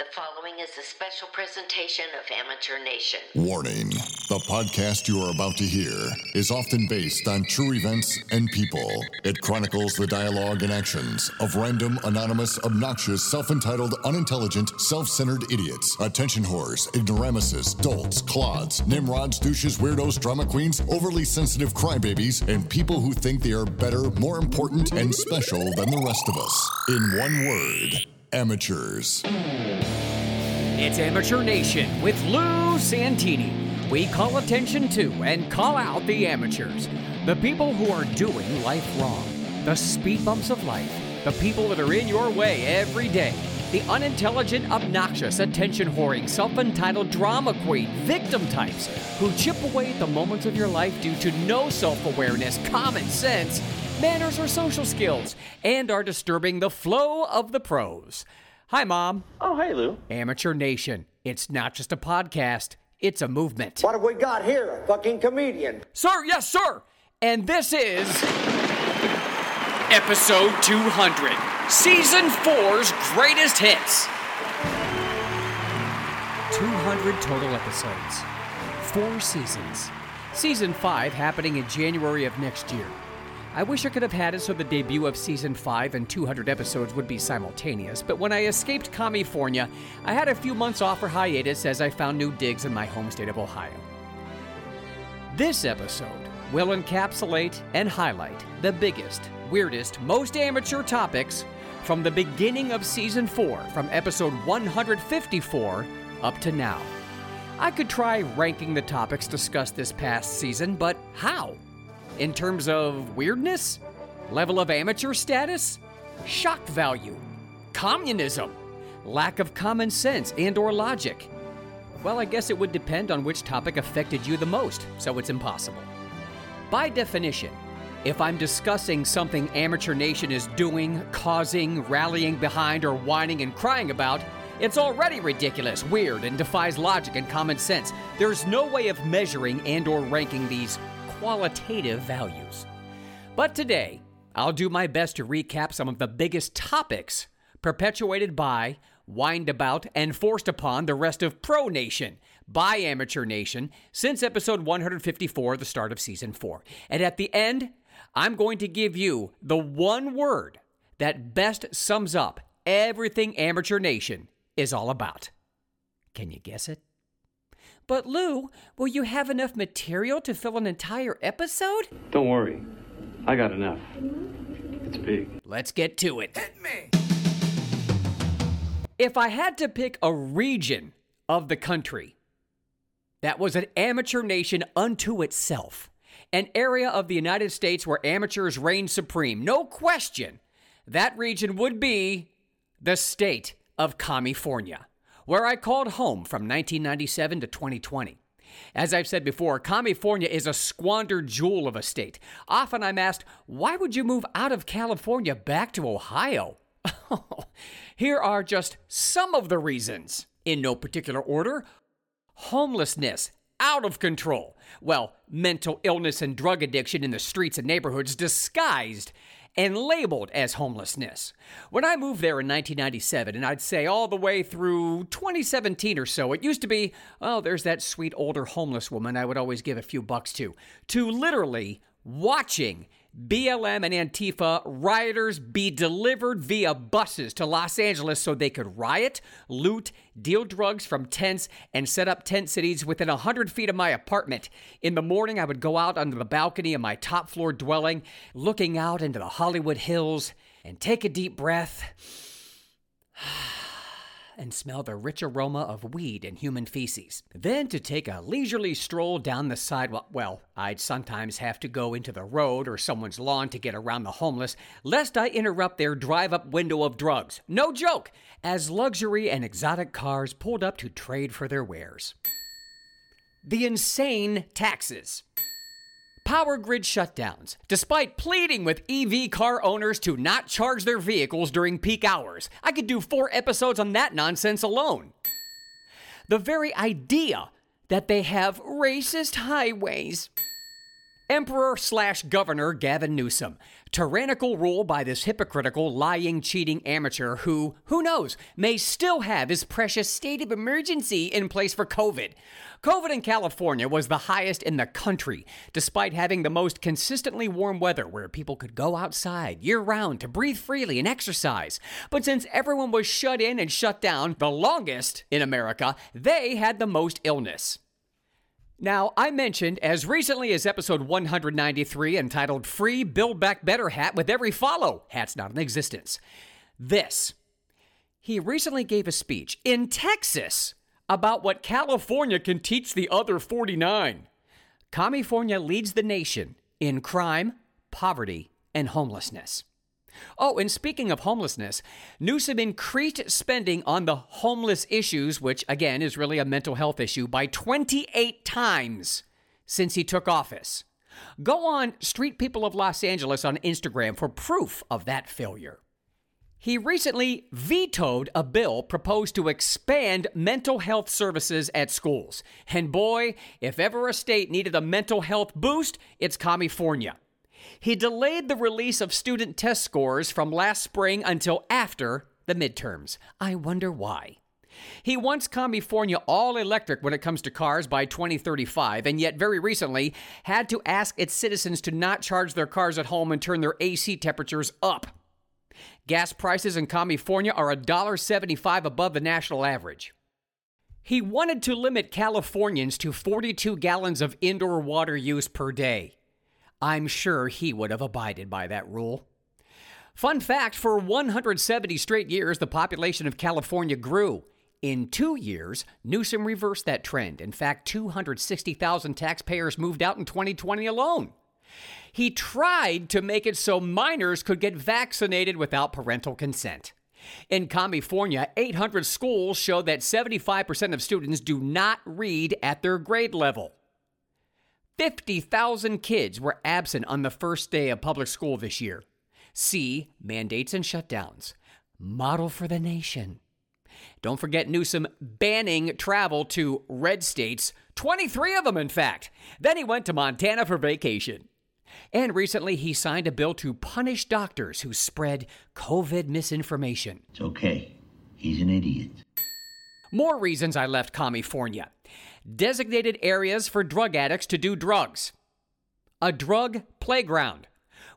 The following is a special presentation of Amateur Nation. Warning The podcast you are about to hear is often based on true events and people. It chronicles the dialogue and actions of random, anonymous, obnoxious, self entitled, unintelligent, self centered idiots, attention whores, ignoramuses, dolts, clods, nimrods, douches, weirdos, drama queens, overly sensitive crybabies, and people who think they are better, more important, and special than the rest of us. In one word, amateurs. It's Amateur Nation with Lou Santini. We call attention to and call out the amateurs, the people who are doing life wrong, the speed bumps of life, the people that are in your way every day, the unintelligent, obnoxious, attention whoring, self entitled drama queen, victim types who chip away at the moments of your life due to no self awareness, common sense, manners, or social skills, and are disturbing the flow of the pros. Hi, Mom. Oh, hey, Lou. Amateur Nation. It's not just a podcast, it's a movement. What have we got here? A fucking comedian. Sir, yes, sir. And this is episode 200, season 4's greatest hits. 200 total episodes, four seasons. Season 5 happening in January of next year. I wish I could have had it so the debut of season 5 and 200 episodes would be simultaneous, but when I escaped California, I had a few months off for hiatus as I found new digs in my home state of Ohio. This episode will encapsulate and highlight the biggest, weirdest, most amateur topics from the beginning of season 4, from episode 154 up to now. I could try ranking the topics discussed this past season, but how? In terms of weirdness? Level of amateur status? Shock value? Communism? Lack of common sense and or logic? Well, I guess it would depend on which topic affected you the most, so it's impossible. By definition, if I'm discussing something Amateur Nation is doing, causing, rallying behind, or whining and crying about, it's already ridiculous, weird, and defies logic and common sense. There's no way of measuring and or ranking these qualitative values. But today, I'll do my best to recap some of the biggest topics perpetuated by, whined about, and forced upon the rest of Pro Nation by Amateur Nation since episode 154, the start of season 4. And at the end, I'm going to give you the one word that best sums up everything Amateur Nation is all about. Can you guess it? But Lou, will you have enough material to fill an entire episode? Don't worry. I got enough. It's big. Let's get to it. Hit me. If I had to pick a region of the country that was an amateur nation unto itself, an area of the United States where amateurs reign supreme, no question, that region would be the state of California, where I called home from 1997 to 2020. As I've said before, California is a squandered jewel of a state. Often I'm asked, why would you move out of California back to Ohio? Here are just some of the reasons. In no particular order homelessness, out of control. Well, mental illness and drug addiction in the streets and neighborhoods disguised and labeled as homelessness. When I moved there in 1997, and I'd say all the way through 2017 or so, it used to be, oh, there's that sweet older homeless woman I would always give a few bucks to, to literally watching BLM and Antifa rioters be delivered via buses to Los Angeles so they could riot, loot, deal drugs from tents, and set up tent cities within 100 feet of my apartment. In the morning, I would go out under the balcony of my top floor dwelling, looking out into the Hollywood Hills, and take a deep breath and smell the rich aroma of weed and human feces. Then to take a leisurely stroll down the sidewalk. Well, I'd sometimes have to go into the road or someone's lawn to get around the homeless, lest I interrupt their drive up window of drugs. No joke! As luxury and exotic cars pulled up to trade for their wares. The insane taxes power grid shutdowns, despite pleading with EV car owners to not charge their vehicles during peak hours. I could do four episodes on that nonsense alone. The very idea that they have racist highways Emperor slash Governor Gavin Newsom. Tyrannical rule by this hypocritical, lying, cheating amateur who, who knows, may still have his precious state of emergency in place for COVID. COVID in California was the highest in the country, despite having the most consistently warm weather where people could go outside year round to breathe freely and exercise. But since everyone was shut in and shut down the longest in America, they had the most illness. Now, I mentioned as recently as episode 193 entitled Free Build Back Better Hat with Every Follow. Hat's not in existence. This. He recently gave a speech in Texas about what California can teach the other 49. California leads the nation in crime, poverty, and homelessness. Oh, and speaking of homelessness, Newsom increased spending on the homeless issues, which again is really a mental health issue, by 28 times since he took office. Go on Street People of Los Angeles on Instagram for proof of that failure. He recently vetoed a bill proposed to expand mental health services at schools. And boy, if ever a state needed a mental health boost, it's California. He delayed the release of student test scores from last spring until after the midterms. I wonder why. He wants California all electric when it comes to cars by 2035, and yet very recently had to ask its citizens to not charge their cars at home and turn their AC temperatures up. Gas prices in California are $1.75 above the national average. He wanted to limit Californians to 42 gallons of indoor water use per day. I'm sure he would have abided by that rule. Fun fact for 170 straight years, the population of California grew. In two years, Newsom reversed that trend. In fact, 260,000 taxpayers moved out in 2020 alone. He tried to make it so minors could get vaccinated without parental consent. In California, 800 schools show that 75% of students do not read at their grade level. 50,000 kids were absent on the first day of public school this year. See mandates and shutdowns. Model for the nation. Don't forget Newsom banning travel to red states, 23 of them, in fact. Then he went to Montana for vacation. And recently, he signed a bill to punish doctors who spread COVID misinformation. It's okay. He's an idiot. More reasons I left California designated areas for drug addicts to do drugs, a drug playground.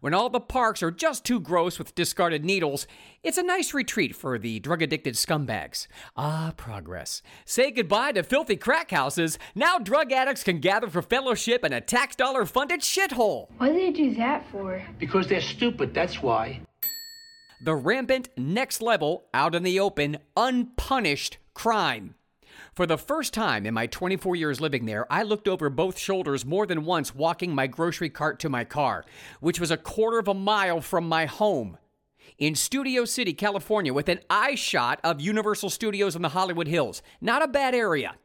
When all the parks are just too gross with discarded needles, it's a nice retreat for the drug addicted scumbags. Ah, progress. Say goodbye to filthy crack houses. Now drug addicts can gather for fellowship in a tax dollar funded shithole. What do they do that for? Because they're stupid, that's why. The rampant, next level, out in the open, unpunished crime. For the first time in my 24 years living there, I looked over both shoulders more than once walking my grocery cart to my car, which was a quarter of a mile from my home. In Studio City, California, with an eye shot of Universal Studios in the Hollywood Hills. Not a bad area.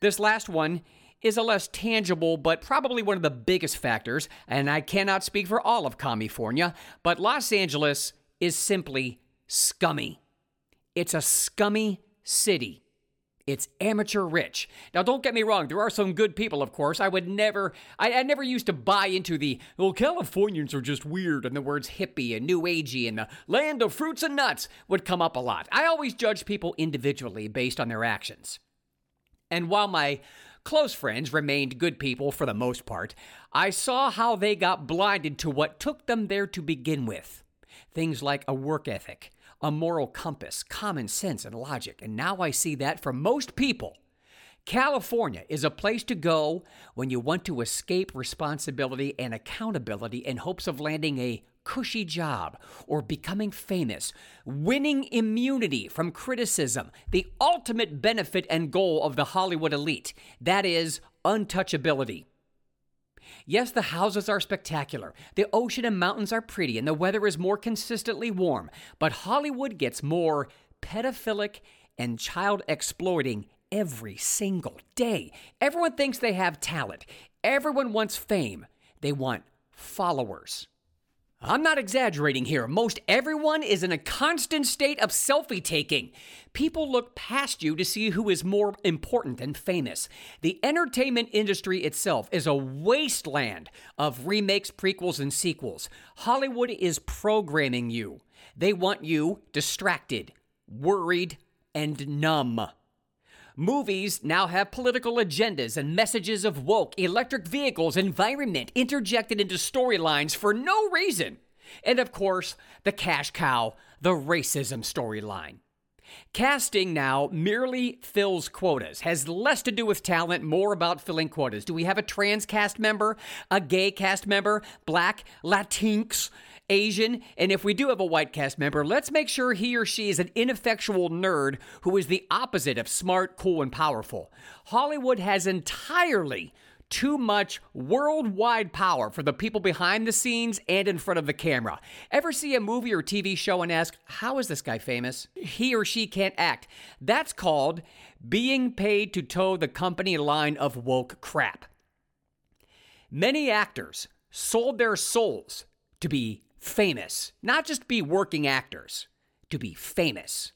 This last one is a less tangible, but probably one of the biggest factors, and I cannot speak for all of California, but Los Angeles is simply scummy. It's a scummy city. It's amateur rich. Now, don't get me wrong. There are some good people, of course. I would never, I, I, never used to buy into the, well, Californians are just weird, and the words hippie and new agey and the land of fruits and nuts would come up a lot. I always judge people individually based on their actions. And while my close friends remained good people for the most part, I saw how they got blinded to what took them there to begin with. Things like a work ethic, a moral compass, common sense, and logic. And now I see that for most people, California is a place to go when you want to escape responsibility and accountability in hopes of landing a cushy job or becoming famous, winning immunity from criticism, the ultimate benefit and goal of the Hollywood elite. That is untouchability. Yes, the houses are spectacular, the ocean and mountains are pretty, and the weather is more consistently warm, but Hollywood gets more pedophilic and child exploiting every single day. Everyone thinks they have talent, everyone wants fame, they want followers. I'm not exaggerating here. Most everyone is in a constant state of selfie taking. People look past you to see who is more important and famous. The entertainment industry itself is a wasteland of remakes, prequels, and sequels. Hollywood is programming you. They want you distracted, worried, and numb. Movies now have political agendas and messages of woke, electric vehicles, environment interjected into storylines for no reason. And of course, the cash cow, the racism storyline. Casting now merely fills quotas, has less to do with talent, more about filling quotas. Do we have a trans cast member, a gay cast member, black, Latinx, Asian, and if we do have a white cast member, let's make sure he or she is an ineffectual nerd who is the opposite of smart, cool, and powerful. Hollywood has entirely too much worldwide power for the people behind the scenes and in front of the camera. Ever see a movie or TV show and ask, How is this guy famous? He or she can't act. That's called being paid to toe the company line of woke crap. Many actors sold their souls to be famous, not just be working actors, to be famous,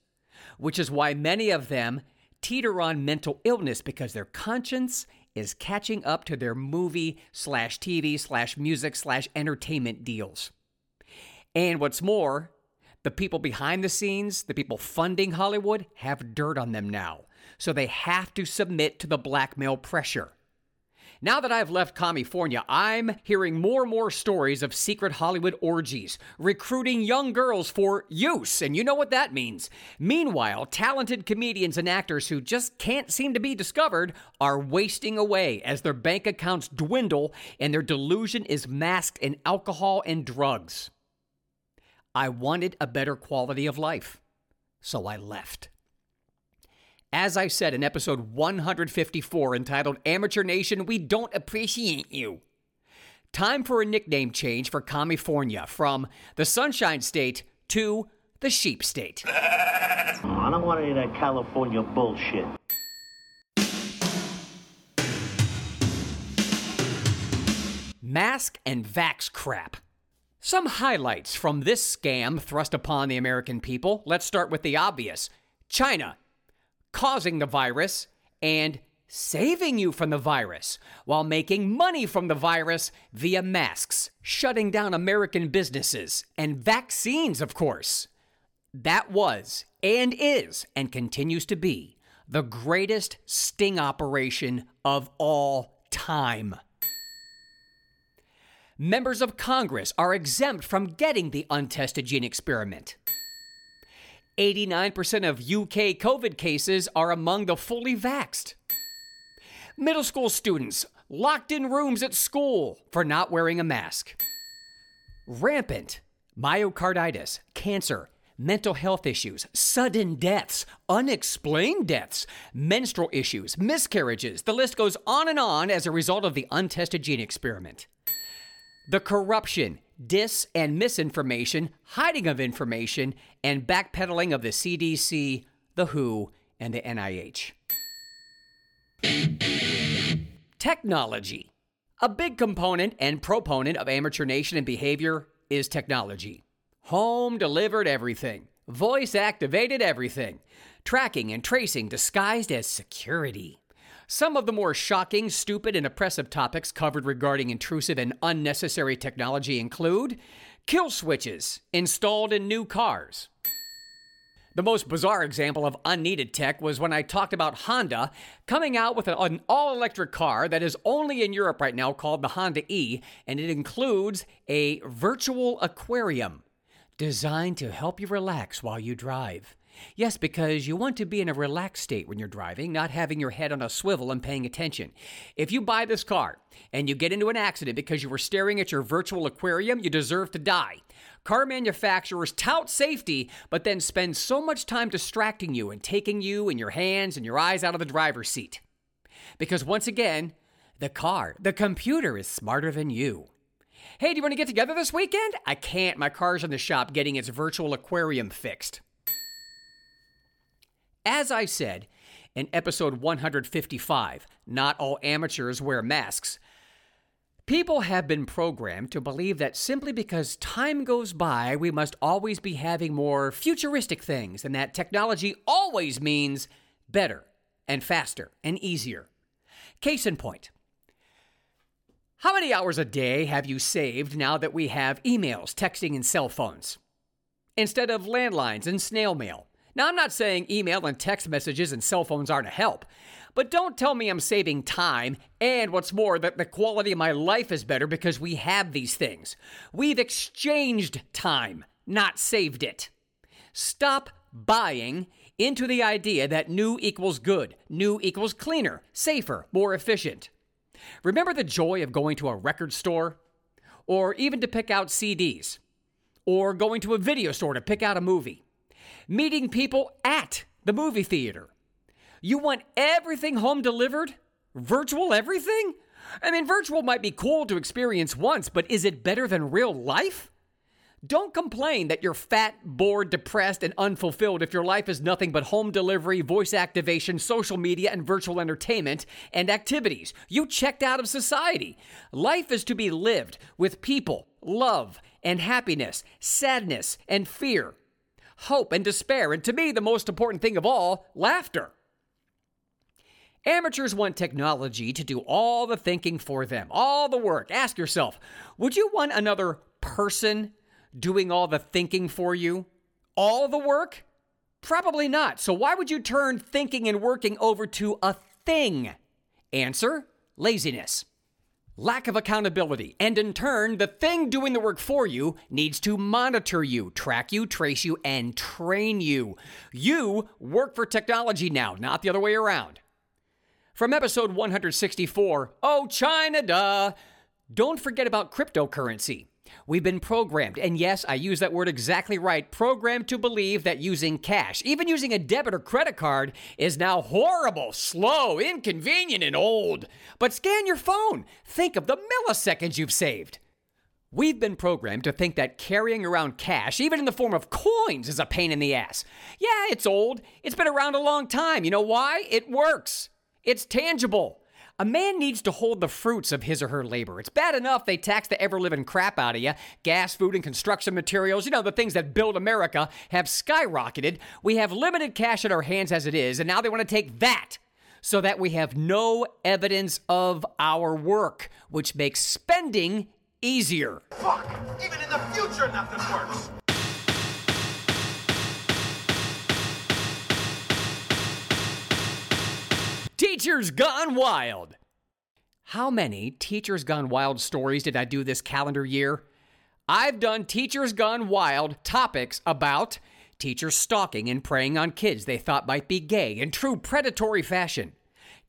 which is why many of them teeter on mental illness because their conscience is catching up to their movie slash TV slash music slash entertainment deals. And what's more, the people behind the scenes, the people funding Hollywood, have dirt on them now. So they have to submit to the blackmail pressure. Now that I've left California, I'm hearing more and more stories of secret Hollywood orgies, recruiting young girls for use, and you know what that means. Meanwhile, talented comedians and actors who just can't seem to be discovered are wasting away as their bank accounts dwindle and their delusion is masked in alcohol and drugs. I wanted a better quality of life, so I left. As I said in episode 154, entitled Amateur Nation, We Don't Appreciate You. Time for a nickname change for California from the Sunshine State to the Sheep State. I don't want any of that California bullshit. Mask and vax crap. Some highlights from this scam thrust upon the American people. Let's start with the obvious China causing the virus and saving you from the virus while making money from the virus via masks, shutting down American businesses, and vaccines, of course. That was, and is, and continues to be, the greatest sting operation of all time. Members of Congress are exempt from getting the untested gene experiment. 89% of UK COVID cases are among the fully vaxxed. Middle school students locked in rooms at school for not wearing a mask. Rampant myocarditis, cancer, mental health issues, sudden deaths, unexplained deaths, menstrual issues, miscarriages. The list goes on and on as a result of the untested gene experiment. The corruption, dis and misinformation, hiding of information, and backpedaling of the CDC, the WHO, and the NIH. Technology. A big component and proponent of amateur nation and behavior is technology. Home delivered everything, voice activated everything, tracking and tracing disguised as security. Some of the more shocking, stupid, and oppressive topics covered regarding intrusive and unnecessary technology include kill switches installed in new cars. The most bizarre example of unneeded tech was when I talked about Honda coming out with an all electric car that is only in Europe right now called the Honda E, and it includes a virtual aquarium designed to help you relax while you drive. Yes, because you want to be in a relaxed state when you're driving, not having your head on a swivel and paying attention. If you buy this car and you get into an accident because you were staring at your virtual aquarium, you deserve to die. Car manufacturers tout safety, but then spend so much time distracting you and taking you and your hands and your eyes out of the driver's seat. Because once again, the car, the computer is smarter than you. Hey, do you want to get together this weekend? I can't. My car's in the shop getting its virtual aquarium fixed. As I said in episode 155, not all amateurs wear masks. People have been programmed to believe that simply because time goes by, we must always be having more futuristic things, and that technology always means better and faster and easier. Case in point How many hours a day have you saved now that we have emails, texting, and cell phones? Instead of landlines and snail mail. Now, I'm not saying email and text messages and cell phones aren't a help, but don't tell me I'm saving time and what's more, that the quality of my life is better because we have these things. We've exchanged time, not saved it. Stop buying into the idea that new equals good, new equals cleaner, safer, more efficient. Remember the joy of going to a record store? Or even to pick out CDs? Or going to a video store to pick out a movie? Meeting people at the movie theater? You want everything home delivered? Virtual everything? I mean, virtual might be cool to experience once, but is it better than real life? Don't complain that you're fat, bored, depressed, and unfulfilled if your life is nothing but home delivery, voice activation, social media, and virtual entertainment and activities. You checked out of society. Life is to be lived with people, love, and happiness, sadness, and fear, hope, and despair, and to me, the most important thing of all, laughter. Amateurs want technology to do all the thinking for them, all the work. Ask yourself would you want another person doing all the thinking for you? All the work? Probably not. So why would you turn thinking and working over to a thing? Answer laziness. Lack of accountability. And in turn, the thing doing the work for you needs to monitor you, track you, trace you, and train you. You work for technology now, not the other way around. From episode 164, Oh, China, duh! Don't forget about cryptocurrency. We've been programmed, and yes, I use that word exactly right programmed to believe that using cash, even using a debit or credit card, is now horrible, slow, inconvenient, and old. But scan your phone. Think of the milliseconds you've saved. We've been programmed to think that carrying around cash, even in the form of coins, is a pain in the ass. Yeah, it's old. It's been around a long time. You know why? It works. It's tangible. A man needs to hold the fruits of his or her labor. It's bad enough they tax the ever living crap out of you. Gas, food, and construction materials, you know, the things that build America, have skyrocketed. We have limited cash in our hands as it is, and now they want to take that so that we have no evidence of our work, which makes spending easier. Fuck! Even in the future, nothing works! Teachers Gone Wild. How many Teachers Gone Wild stories did I do this calendar year? I've done Teachers Gone Wild topics about teachers stalking and preying on kids they thought might be gay in true predatory fashion,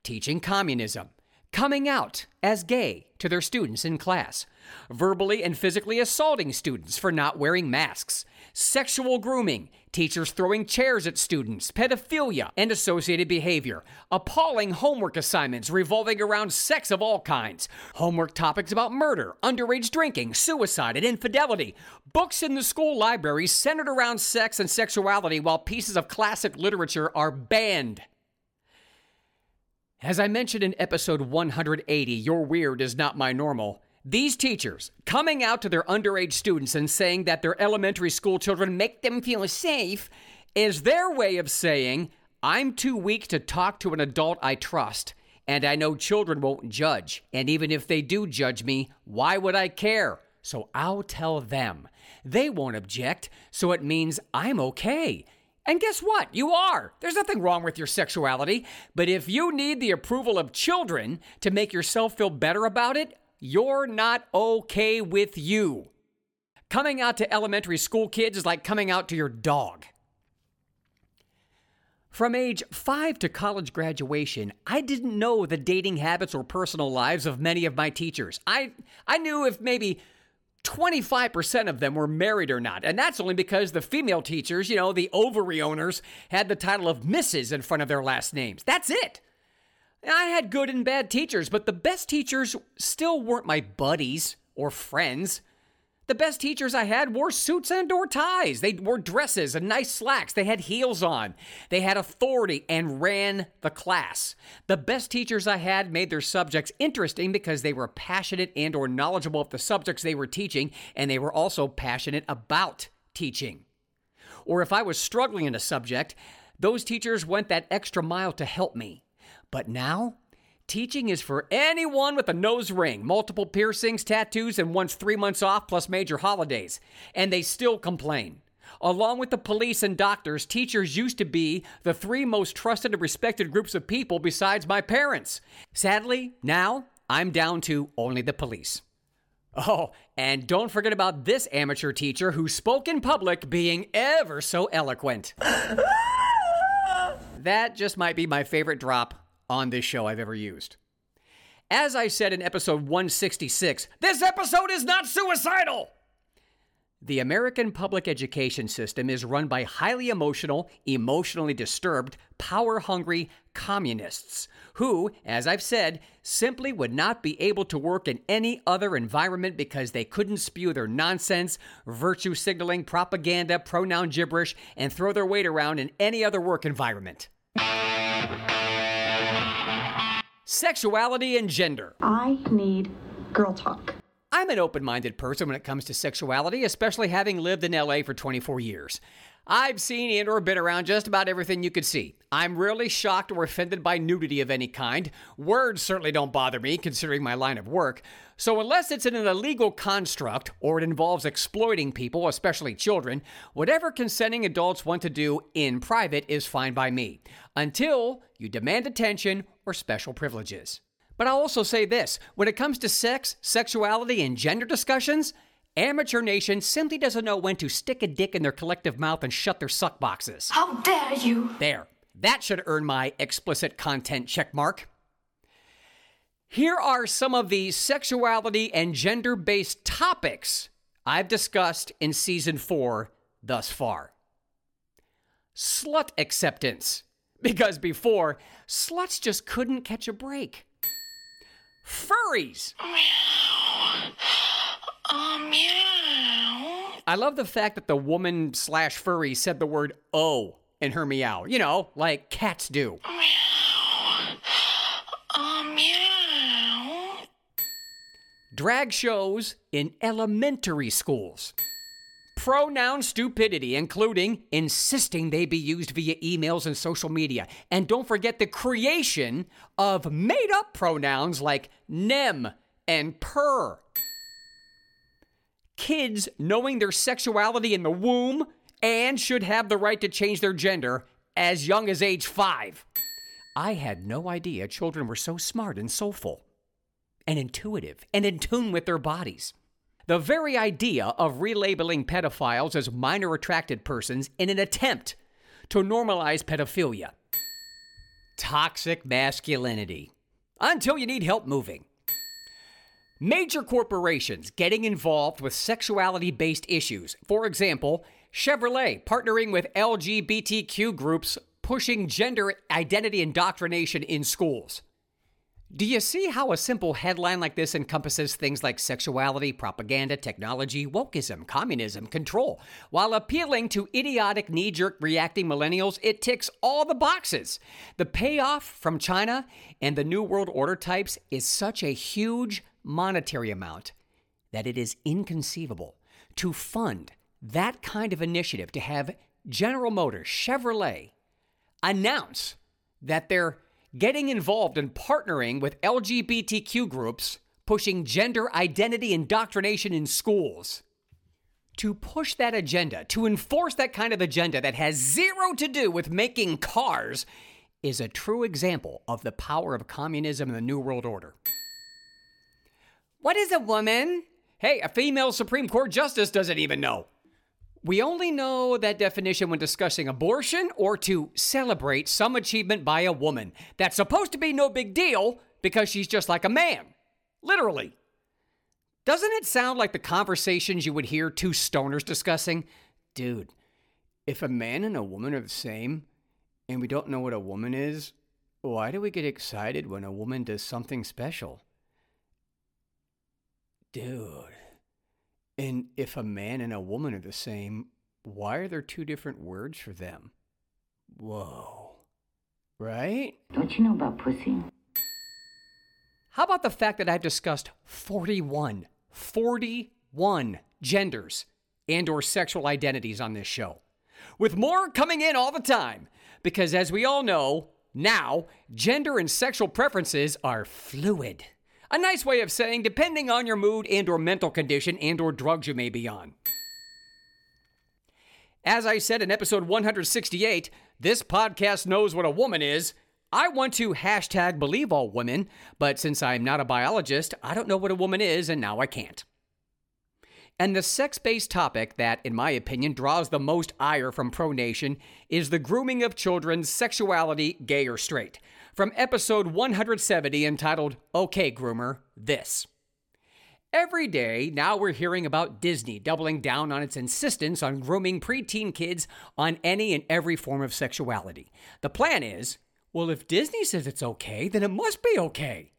teaching communism, coming out as gay to their students in class, verbally and physically assaulting students for not wearing masks, sexual grooming, teachers throwing chairs at students, pedophilia, and associated behavior, appalling homework assignments revolving around sex of all kinds, homework topics about murder, underage drinking, suicide, and infidelity, books in the school library centered around sex and sexuality while pieces of classic literature are banned. As I mentioned in episode 180, Your Weird is Not My Normal, these teachers coming out to their underage students and saying that their elementary school children make them feel safe is their way of saying, I'm too weak to talk to an adult I trust, and I know children won't judge. And even if they do judge me, why would I care? So I'll tell them. They won't object, so it means I'm okay. And guess what? You are. There's nothing wrong with your sexuality. But if you need the approval of children to make yourself feel better about it, you're not okay with you. Coming out to elementary school kids is like coming out to your dog. From age 5 to college graduation, I didn't know the dating habits or personal lives of many of my teachers. I I knew if maybe 25% of them were married or not. And that's only because the female teachers, you know, the ovary owners, had the title of Mrs. in front of their last names. That's it. I had good and bad teachers, but the best teachers still weren't my buddies or friends. The best teachers I had wore suits and or ties. They wore dresses and nice slacks. They had heels on. They had authority and ran the class. The best teachers I had made their subjects interesting because they were passionate and or knowledgeable of the subjects they were teaching and they were also passionate about teaching. Or if I was struggling in a subject, those teachers went that extra mile to help me. But now, Teaching is for anyone with a nose ring, multiple piercings, tattoos, and once three months off plus major holidays. And they still complain. Along with the police and doctors, teachers used to be the three most trusted and respected groups of people besides my parents. Sadly, now I'm down to only the police. Oh, and don't forget about this amateur teacher who spoke in public being ever so eloquent. that just might be my favorite drop on this show I've ever used. As I said in episode 166, this episode is not suicidal! The American public education system is run by highly emotional, emotionally disturbed, power hungry communists who, as I've said, simply would not be able to work in any other environment because they couldn't spew their nonsense, virtue signaling, propaganda, pronoun gibberish, and throw their weight around in any other work environment. Sexuality and gender. I need girl talk. I'm an open minded person when it comes to sexuality, especially having lived in LA for 24 years. I've seen and or been around just about everything you could see. I'm rarely shocked or offended by nudity of any kind. Words certainly don't bother me, considering my line of work. So, unless it's in an illegal construct or it involves exploiting people, especially children, whatever consenting adults want to do in private is fine by me, until you demand attention or special privileges. But I'll also say this when it comes to sex, sexuality, and gender discussions, Amateur Nation simply doesn't know when to stick a dick in their collective mouth and shut their suck boxes. How dare you! There. That should earn my explicit content checkmark. Here are some of the sexuality and gender based topics I've discussed in season four thus far. Slut acceptance. Because before, sluts just couldn't catch a break. Furries. I love the fact that the woman slash furry said the word oh in her meow. You know, like cats do. Drag shows in elementary schools. Pronoun stupidity, including insisting they be used via emails and social media. And don't forget the creation of made up pronouns like nem and per. Kids knowing their sexuality in the womb and should have the right to change their gender as young as age five. I had no idea children were so smart and soulful and intuitive and in tune with their bodies. The very idea of relabeling pedophiles as minor attracted persons in an attempt to normalize pedophilia. Toxic masculinity. Until you need help moving. Major corporations getting involved with sexuality based issues. For example, Chevrolet partnering with LGBTQ groups pushing gender identity indoctrination in schools. Do you see how a simple headline like this encompasses things like sexuality, propaganda, technology, wokeism, communism, control? While appealing to idiotic, knee jerk reacting millennials, it ticks all the boxes. The payoff from China and the New World Order types is such a huge monetary amount that it is inconceivable to fund that kind of initiative, to have General Motors, Chevrolet, announce that they're getting involved and partnering with LGBTQ groups pushing gender identity indoctrination in schools. To push that agenda, to enforce that kind of agenda that has zero to do with making cars, is a true example of the power of communism and the New World Order. What is a woman? Hey, a female Supreme Court justice doesn't even know. We only know that definition when discussing abortion or to celebrate some achievement by a woman. That's supposed to be no big deal because she's just like a man. Literally. Doesn't it sound like the conversations you would hear two stoners discussing? Dude, if a man and a woman are the same and we don't know what a woman is, why do we get excited when a woman does something special? Dude And if a man and a woman are the same, why are there two different words for them? Whoa. Right? Don't you know about pussy? How about the fact that I've discussed 41, 41 genders and or sexual identities on this show? With more coming in all the time because as we all know, now gender and sexual preferences are fluid. A nice way of saying depending on your mood and or mental condition and or drugs you may be on. As I said in episode 168, this podcast knows what a woman is. I want to hashtag believe all women, but since I'm not a biologist, I don't know what a woman is, and now I can't. And the sex based topic that, in my opinion, draws the most ire from Pro Nation is the grooming of children's sexuality, gay or straight. From episode 170 entitled, Okay, Groomer, this. Every day, now we're hearing about Disney doubling down on its insistence on grooming preteen kids on any and every form of sexuality. The plan is well, if Disney says it's okay, then it must be okay.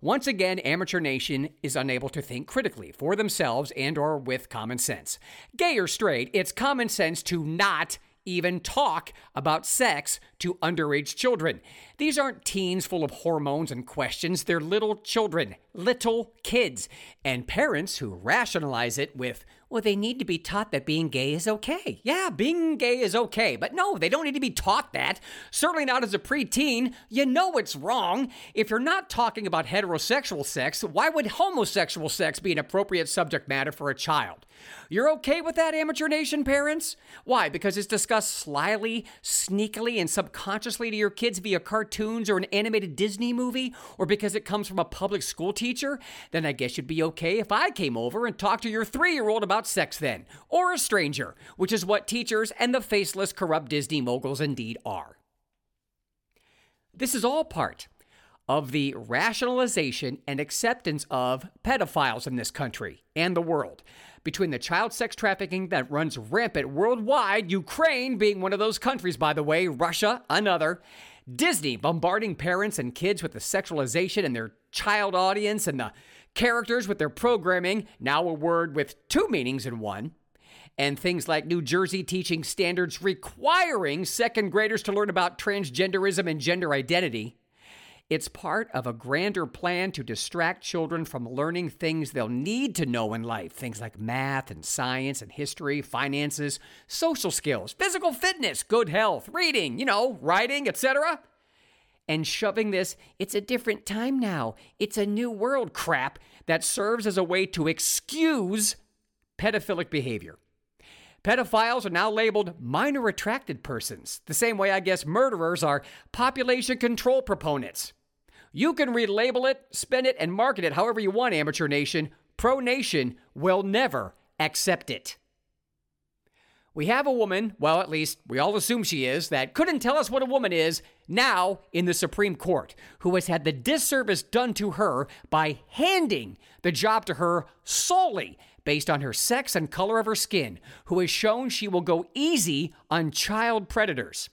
Once again, Amateur Nation is unable to think critically for themselves and or with common sense. Gay or straight, it's common sense to not even talk about sex to underage children. These aren't teens full of hormones and questions, they're little children, little kids, and parents who rationalize it with, well, they need to be taught that being gay is okay. Yeah, being gay is okay, but no, they don't need to be taught that. Certainly not as a preteen. You know it's wrong. If you're not talking about heterosexual sex, why would homosexual sex be an appropriate subject matter for a child? You're okay with that, Amateur Nation parents? Why? Because it's discussed slyly, sneakily, and subconsciously to your kids via cartoons or an animated Disney movie? Or because it comes from a public school teacher? Then I guess you'd be okay if I came over and talked to your three year old about sex then. Or a stranger, which is what teachers and the faceless, corrupt Disney moguls indeed are. This is all part of the rationalization and acceptance of pedophiles in this country and the world between the child sex trafficking that runs rampant worldwide, Ukraine being one of those countries, by the way, Russia, another, Disney bombarding parents and kids with the sexualization in their child audience and the characters with their programming, now a word with two meanings in one, and things like New Jersey teaching standards requiring second graders to learn about transgenderism and gender identity. It's part of a grander plan to distract children from learning things they'll need to know in life things like math and science and history, finances, social skills, physical fitness, good health, reading, you know, writing, etc. And shoving this, it's a different time now, it's a new world crap that serves as a way to excuse pedophilic behavior. Pedophiles are now labeled minor attracted persons, the same way I guess murderers are population control proponents. You can relabel it, spin it, and market it however you want, Amateur Nation. Pro Nation will never accept it. We have a woman, well, at least we all assume she is, that couldn't tell us what a woman is now in the Supreme Court, who has had the disservice done to her by handing the job to her solely based on her sex and color of her skin, who has shown she will go easy on child predators.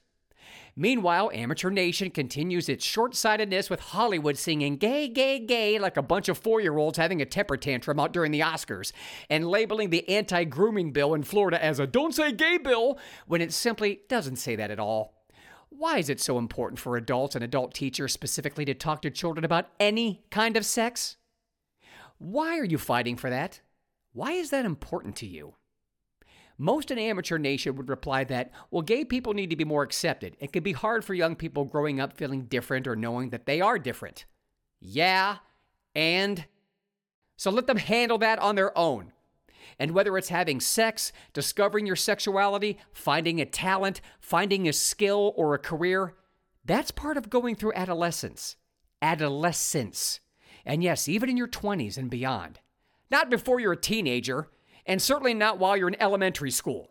Meanwhile, Amateur Nation continues its short sightedness with Hollywood singing gay, gay, gay like a bunch of four year olds having a temper tantrum out during the Oscars, and labeling the anti grooming bill in Florida as a don't say gay bill when it simply doesn't say that at all. Why is it so important for adults and adult teachers specifically to talk to children about any kind of sex? Why are you fighting for that? Why is that important to you? Most in amateur nation would reply that, well, gay people need to be more accepted. It can be hard for young people growing up feeling different or knowing that they are different. Yeah, and so let them handle that on their own. And whether it's having sex, discovering your sexuality, finding a talent, finding a skill or a career, that's part of going through adolescence. Adolescence. And yes, even in your 20s and beyond. Not before you're a teenager, and certainly not while you're in elementary school.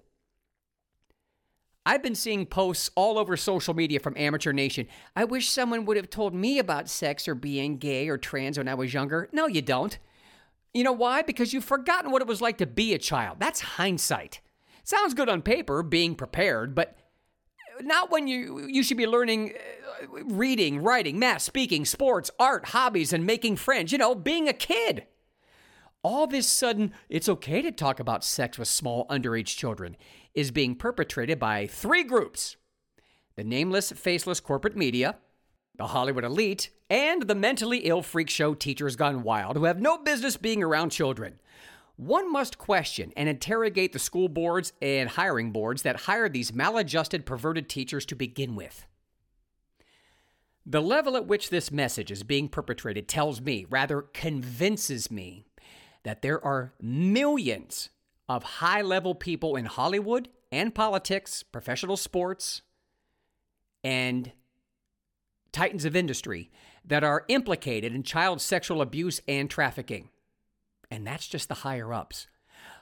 I've been seeing posts all over social media from Amateur Nation. I wish someone would have told me about sex or being gay or trans when I was younger. No, you don't. You know why? Because you've forgotten what it was like to be a child. That's hindsight. Sounds good on paper, being prepared, but not when you you should be learning uh, reading, writing, math, speaking, sports, art, hobbies and making friends, you know, being a kid. All this sudden it's okay to talk about sex with small underage children is being perpetrated by three groups the nameless, faceless corporate media, the Hollywood elite, and the mentally ill freak show Teachers Gone Wild, who have no business being around children. One must question and interrogate the school boards and hiring boards that hire these maladjusted, perverted teachers to begin with. The level at which this message is being perpetrated tells me, rather convinces me, that there are millions of high level people in Hollywood and politics, professional sports, and titans of industry that are implicated in child sexual abuse and trafficking. And that's just the higher ups.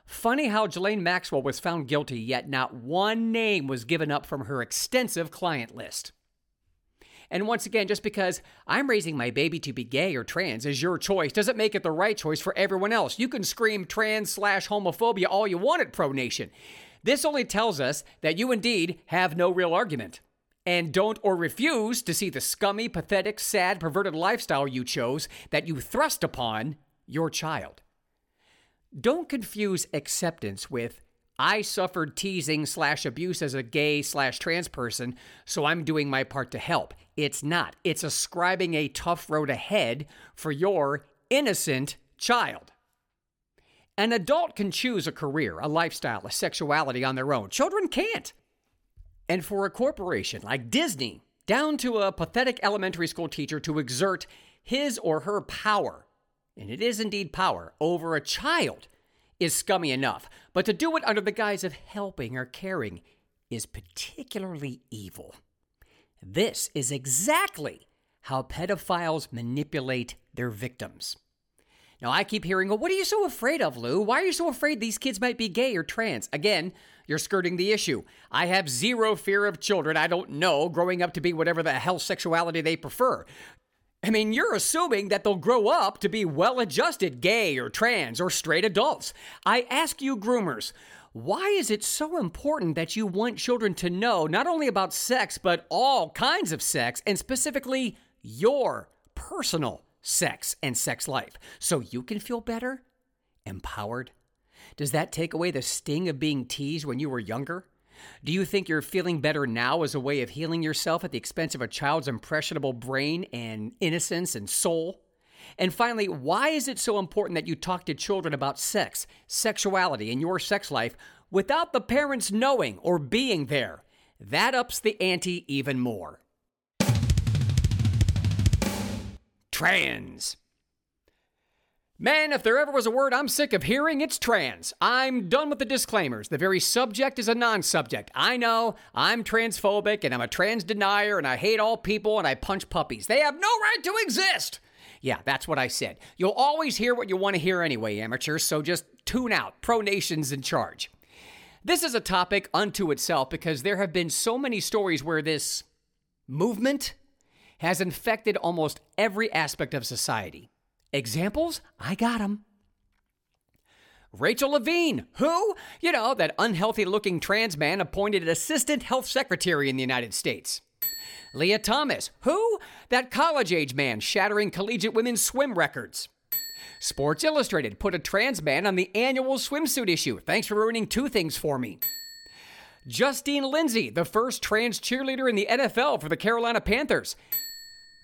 Funny how Ghislaine Maxwell was found guilty, yet not one name was given up from her extensive client list. And once again, just because I'm raising my baby to be gay or trans is your choice doesn't make it the right choice for everyone else. You can scream trans slash homophobia all you want at Pro Nation. This only tells us that you indeed have no real argument and don't or refuse to see the scummy, pathetic, sad, perverted lifestyle you chose that you thrust upon your child. Don't confuse acceptance with I suffered teasing slash abuse as a gay slash trans person, so I'm doing my part to help. It's not. It's ascribing a tough road ahead for your innocent child. An adult can choose a career, a lifestyle, a sexuality on their own. Children can't. And for a corporation like Disney, down to a pathetic elementary school teacher to exert his or her power, and it is indeed power, over a child is scummy enough. But to do it under the guise of helping or caring is particularly evil. This is exactly how pedophiles manipulate their victims. Now, I keep hearing, well, what are you so afraid of, Lou? Why are you so afraid these kids might be gay or trans? Again, you're skirting the issue. I have zero fear of children I don't know growing up to be whatever the hell sexuality they prefer. I mean, you're assuming that they'll grow up to be well adjusted gay or trans or straight adults. I ask you, groomers, why is it so important that you want children to know not only about sex, but all kinds of sex, and specifically your personal sex and sex life, so you can feel better, empowered? Does that take away the sting of being teased when you were younger? Do you think you're feeling better now as a way of healing yourself at the expense of a child's impressionable brain and innocence and soul? And finally, why is it so important that you talk to children about sex, sexuality, and your sex life without the parents knowing or being there? That ups the ante even more. Trans. Man, if there ever was a word I'm sick of hearing, it's trans. I'm done with the disclaimers. The very subject is a non subject. I know I'm transphobic and I'm a trans denier and I hate all people and I punch puppies. They have no right to exist. Yeah, that's what I said. You'll always hear what you want to hear anyway, amateurs, so just tune out. Pro Nation's in charge. This is a topic unto itself because there have been so many stories where this movement has infected almost every aspect of society. Examples? I got them. Rachel Levine, who, you know, that unhealthy looking trans man appointed assistant health secretary in the United States. Lia Thomas, who, that college age man shattering collegiate women's swim records. Sports Illustrated put a trans man on the annual swimsuit issue. Thanks for ruining two things for me. Justine Lindsay, the first trans cheerleader in the NFL for the Carolina Panthers.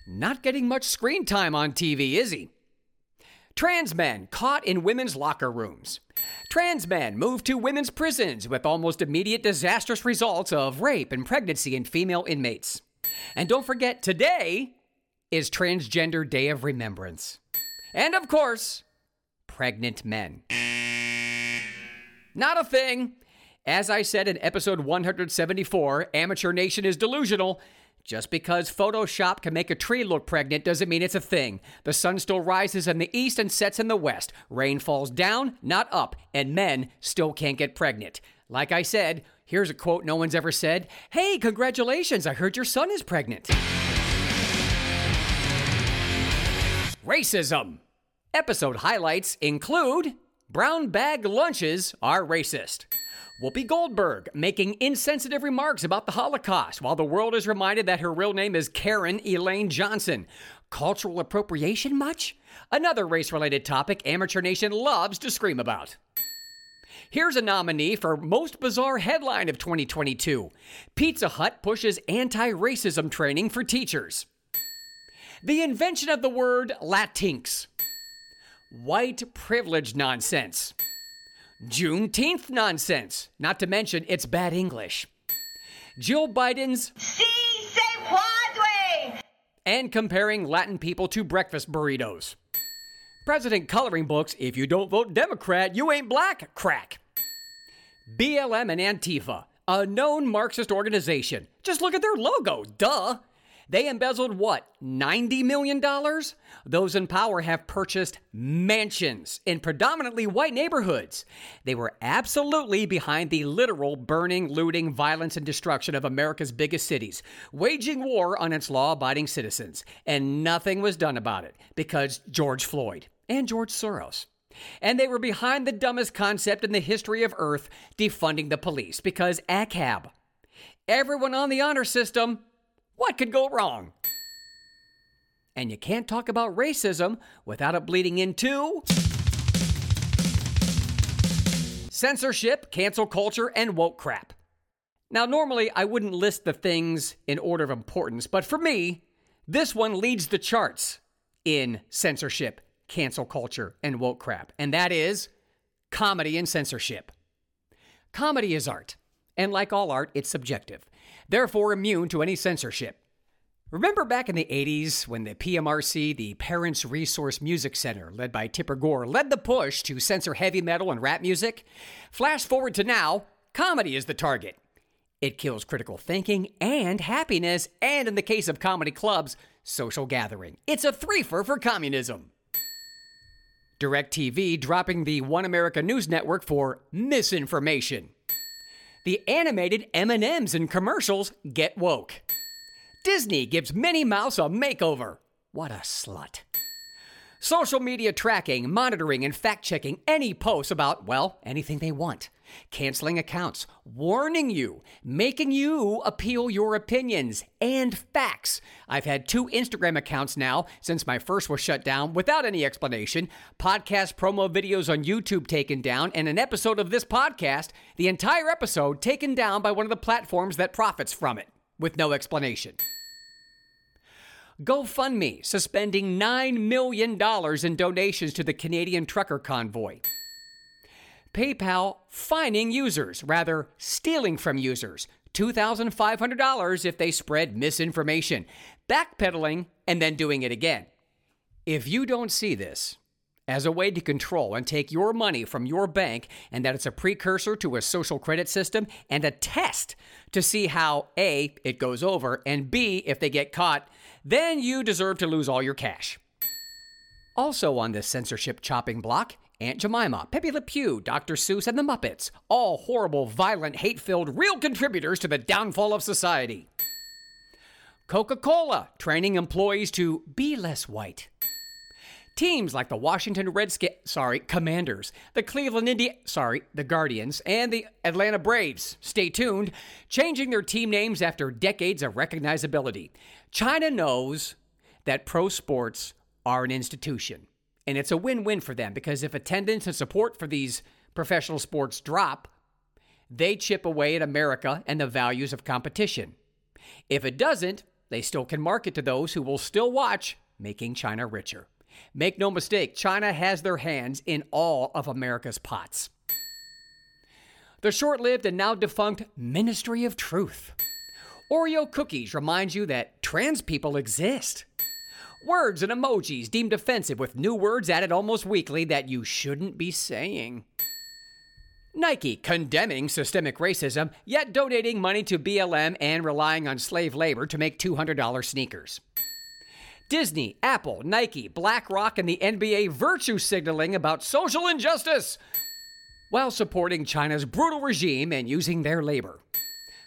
Not getting much screen time on TV, is he? Trans men caught in women's locker rooms. Trans men moved to women's prisons with almost immediate disastrous results of rape and pregnancy in female inmates. And don't forget, today is Transgender Day of Remembrance. And of course, pregnant men. Not a thing. As I said in episode 174, Amateur Nation is delusional. Just because Photoshop can make a tree look pregnant doesn't mean it's a thing. The sun still rises in the east and sets in the west. Rain falls down, not up, and men still can't get pregnant. Like I said, here's a quote no one's ever said Hey, congratulations, I heard your son is pregnant. Racism. Episode highlights include brown bag lunches are racist. Whoopi Goldberg making insensitive remarks about the Holocaust while the world is reminded that her real name is Karen Elaine Johnson. Cultural appropriation much? Another race related topic Amateur Nation loves to scream about. Here's a nominee for Most Bizarre Headline of 2022 Pizza Hut pushes anti racism training for teachers. The invention of the word Latinx. White privilege nonsense. Juneteenth nonsense, not to mention it's bad English. Jill Biden's Si se puede! and comparing Latin people to breakfast burritos. President coloring books, if you don't vote Democrat, you ain't black, crack. BLM and Antifa, a known Marxist organization. Just look at their logo, duh. They embezzled what, $90 million? Those in power have purchased mansions in predominantly white neighborhoods. They were absolutely behind the literal burning, looting, violence, and destruction of America's biggest cities, waging war on its law abiding citizens. And nothing was done about it because George Floyd and George Soros. And they were behind the dumbest concept in the history of Earth, defunding the police, because ACAB. Everyone on the honor system what could go wrong? And you can't talk about racism without it bleeding into censorship, cancel culture, and woke crap. Now, normally I wouldn't list the things in order of importance, but for me, this one leads the charts in censorship, cancel culture, and woke crap, and that is comedy and censorship. Comedy is art, and like all art, it's subjective, therefore immune to any censorship. Remember back in the 80s when the PMRC, the Parents Resource Music Center, led by Tipper Gore, led the push to censor heavy metal and rap music? Flash forward to now, comedy is the target. It kills critical thinking and happiness, and in the case of comedy clubs, social gathering. It's a threefer for communism. DirecTV dropping the One America News Network for misinformation. The animated M&Ms in commercials get woke. Disney gives Minnie Mouse a makeover. What a slut. Social media tracking, monitoring, and fact checking any posts about, well, anything they want. Canceling accounts, warning you, making you appeal your opinions and facts. I've had two Instagram accounts now since my first was shut down without any explanation, podcast promo videos on YouTube taken down, and an episode of this podcast, the entire episode taken down by one of the platforms that profits from it with no explanation. GoFundMe suspending $9 million in donations to the Canadian trucker convoy. PayPal fining users, rather, stealing from users, $2,500 if they spread misinformation, backpedaling, and then doing it again. If you don't see this, as a way to control and take your money from your bank, and that it's a precursor to a social credit system and a test to see how A, it goes over, and B, if they get caught, then you deserve to lose all your cash. Also on this censorship chopping block, Aunt Jemima, Pepe Le Pew, Dr. Seuss, and the Muppets, all horrible, violent, hate filled, real contributors to the downfall of society. Coca Cola, training employees to be less white. Teams like the Washington Redskins, sorry, Commanders, the Cleveland Indians, sorry, the Guardians, and the Atlanta Braves, stay tuned, changing their team names after decades of recognizability. China knows that pro sports are an institution, and it's a win win for them because if attendance and support for these professional sports drop, they chip away at America and the values of competition. If it doesn't, they still can market to those who will still watch, making China richer. Make no mistake, China has their hands in all of America's pots. The short lived and now defunct Ministry of Truth. Oreo cookies remind you that trans people exist. Words and emojis deemed offensive with new words added almost weekly that you shouldn't be saying. Nike condemning systemic racism, yet donating money to BLM and relying on slave labor to make $200 sneakers. Disney, Apple, Nike, BlackRock, and the NBA virtue signaling about social injustice while supporting China's brutal regime and using their labor.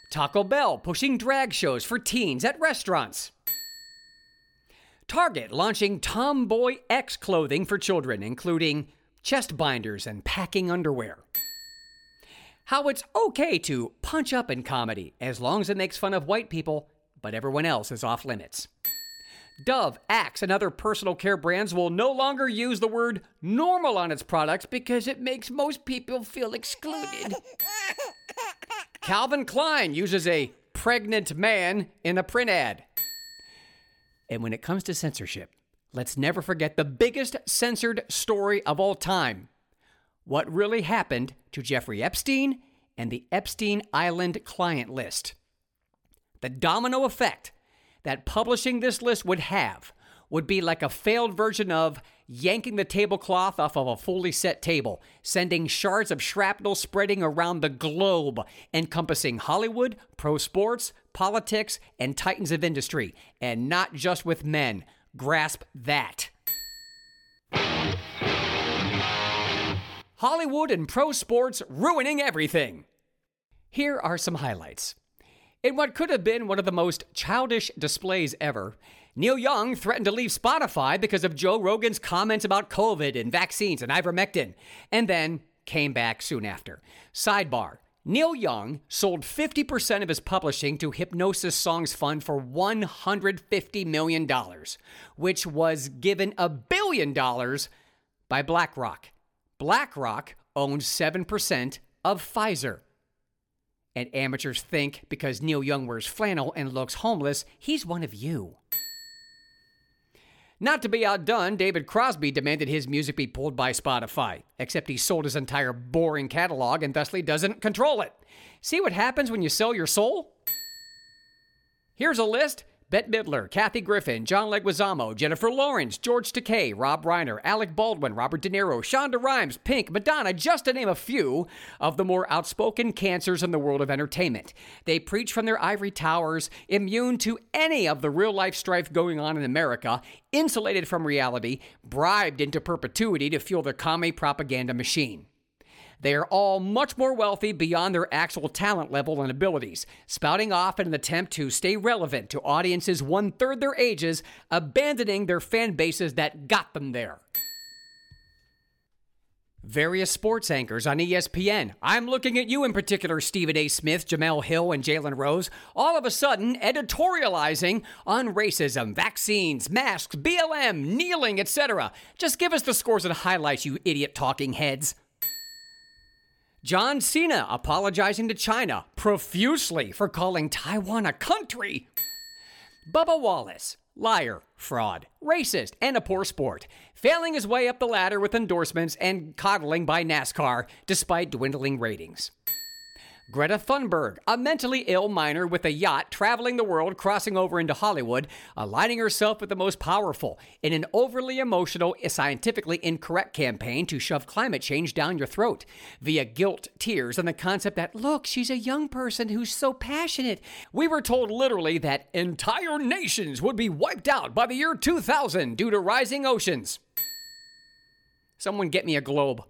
Taco Bell pushing drag shows for teens at restaurants. Target launching Tomboy X clothing for children, including chest binders and packing underwear. How it's okay to punch up in comedy as long as it makes fun of white people, but everyone else is off limits. Dove, Axe, and other personal care brands will no longer use the word normal on its products because it makes most people feel excluded. Calvin Klein uses a pregnant man in a print ad. And when it comes to censorship, let's never forget the biggest censored story of all time what really happened to Jeffrey Epstein and the Epstein Island client list. The domino effect that publishing this list would have would be like a failed version of yanking the tablecloth off of a fully set table, sending shards of shrapnel spreading around the globe, encompassing Hollywood, pro sports, politics, and titans of industry, and not just with men. Grasp that. Hollywood and pro sports ruining everything. Here are some highlights. In what could have been one of the most childish displays ever, Neil Young threatened to leave Spotify because of Joe Rogan's comments about COVID and vaccines and ivermectin, and then came back soon after. Sidebar Neil Young sold 50% of his publishing to Hipgnosis Songs Fund for $150 million, which was given a billion dollars by BlackRock. BlackRock owns 7% of Pfizer. And amateurs think because Neil Young wears flannel and looks homeless, he's one of you. Not to be outdone, David Crosby demanded his music be pulled by Spotify, except he sold his entire boring catalog and thusly doesn't control it. See what happens when you sell your soul? Here's a list Bette Midler, Kathy Griffin, John Leguizamo, Jennifer Lawrence, George Takei, Rob Reiner, Alec Baldwin, Robert De Niro, Shonda Rhimes, Pink, Madonna, just to name a few of the more outspoken cancers in the world of entertainment. They preach from their ivory towers, immune to any of the real life strife going on in America, insulated from reality, bribed into perpetuity to fuel the commie propaganda machine. They are all much more wealthy beyond their actual talent level and abilities, spouting off in an attempt to stay relevant to audiences one third their ages, abandoning their fan bases that got them there. Various sports anchors on ESPN. I'm looking at you in particular, Stephen A. Smith, Jemele Hill, and Jalen Rose, all of a sudden editorializing on racism, vaccines, masks, BLM, kneeling, etc. Just give us the scores and highlights, you idiot talking heads. John Cena apologizing to China profusely for calling Taiwan a country. Bubba Wallace, liar, fraud, racist, and a poor sport, failing his way up the ladder with endorsements and coddling by NASCAR despite dwindling ratings. Greta Thunberg, a mentally ill miner with a yacht traveling the world, crossing over into Hollywood, aligning herself with the most powerful in an overly emotional, scientifically incorrect campaign to shove climate change down your throat via guilt, tears, and the concept that, look, she's a young person who's so passionate. We were told literally that entire nations would be wiped out by the year 2000 due to rising oceans. Someone get me a globe.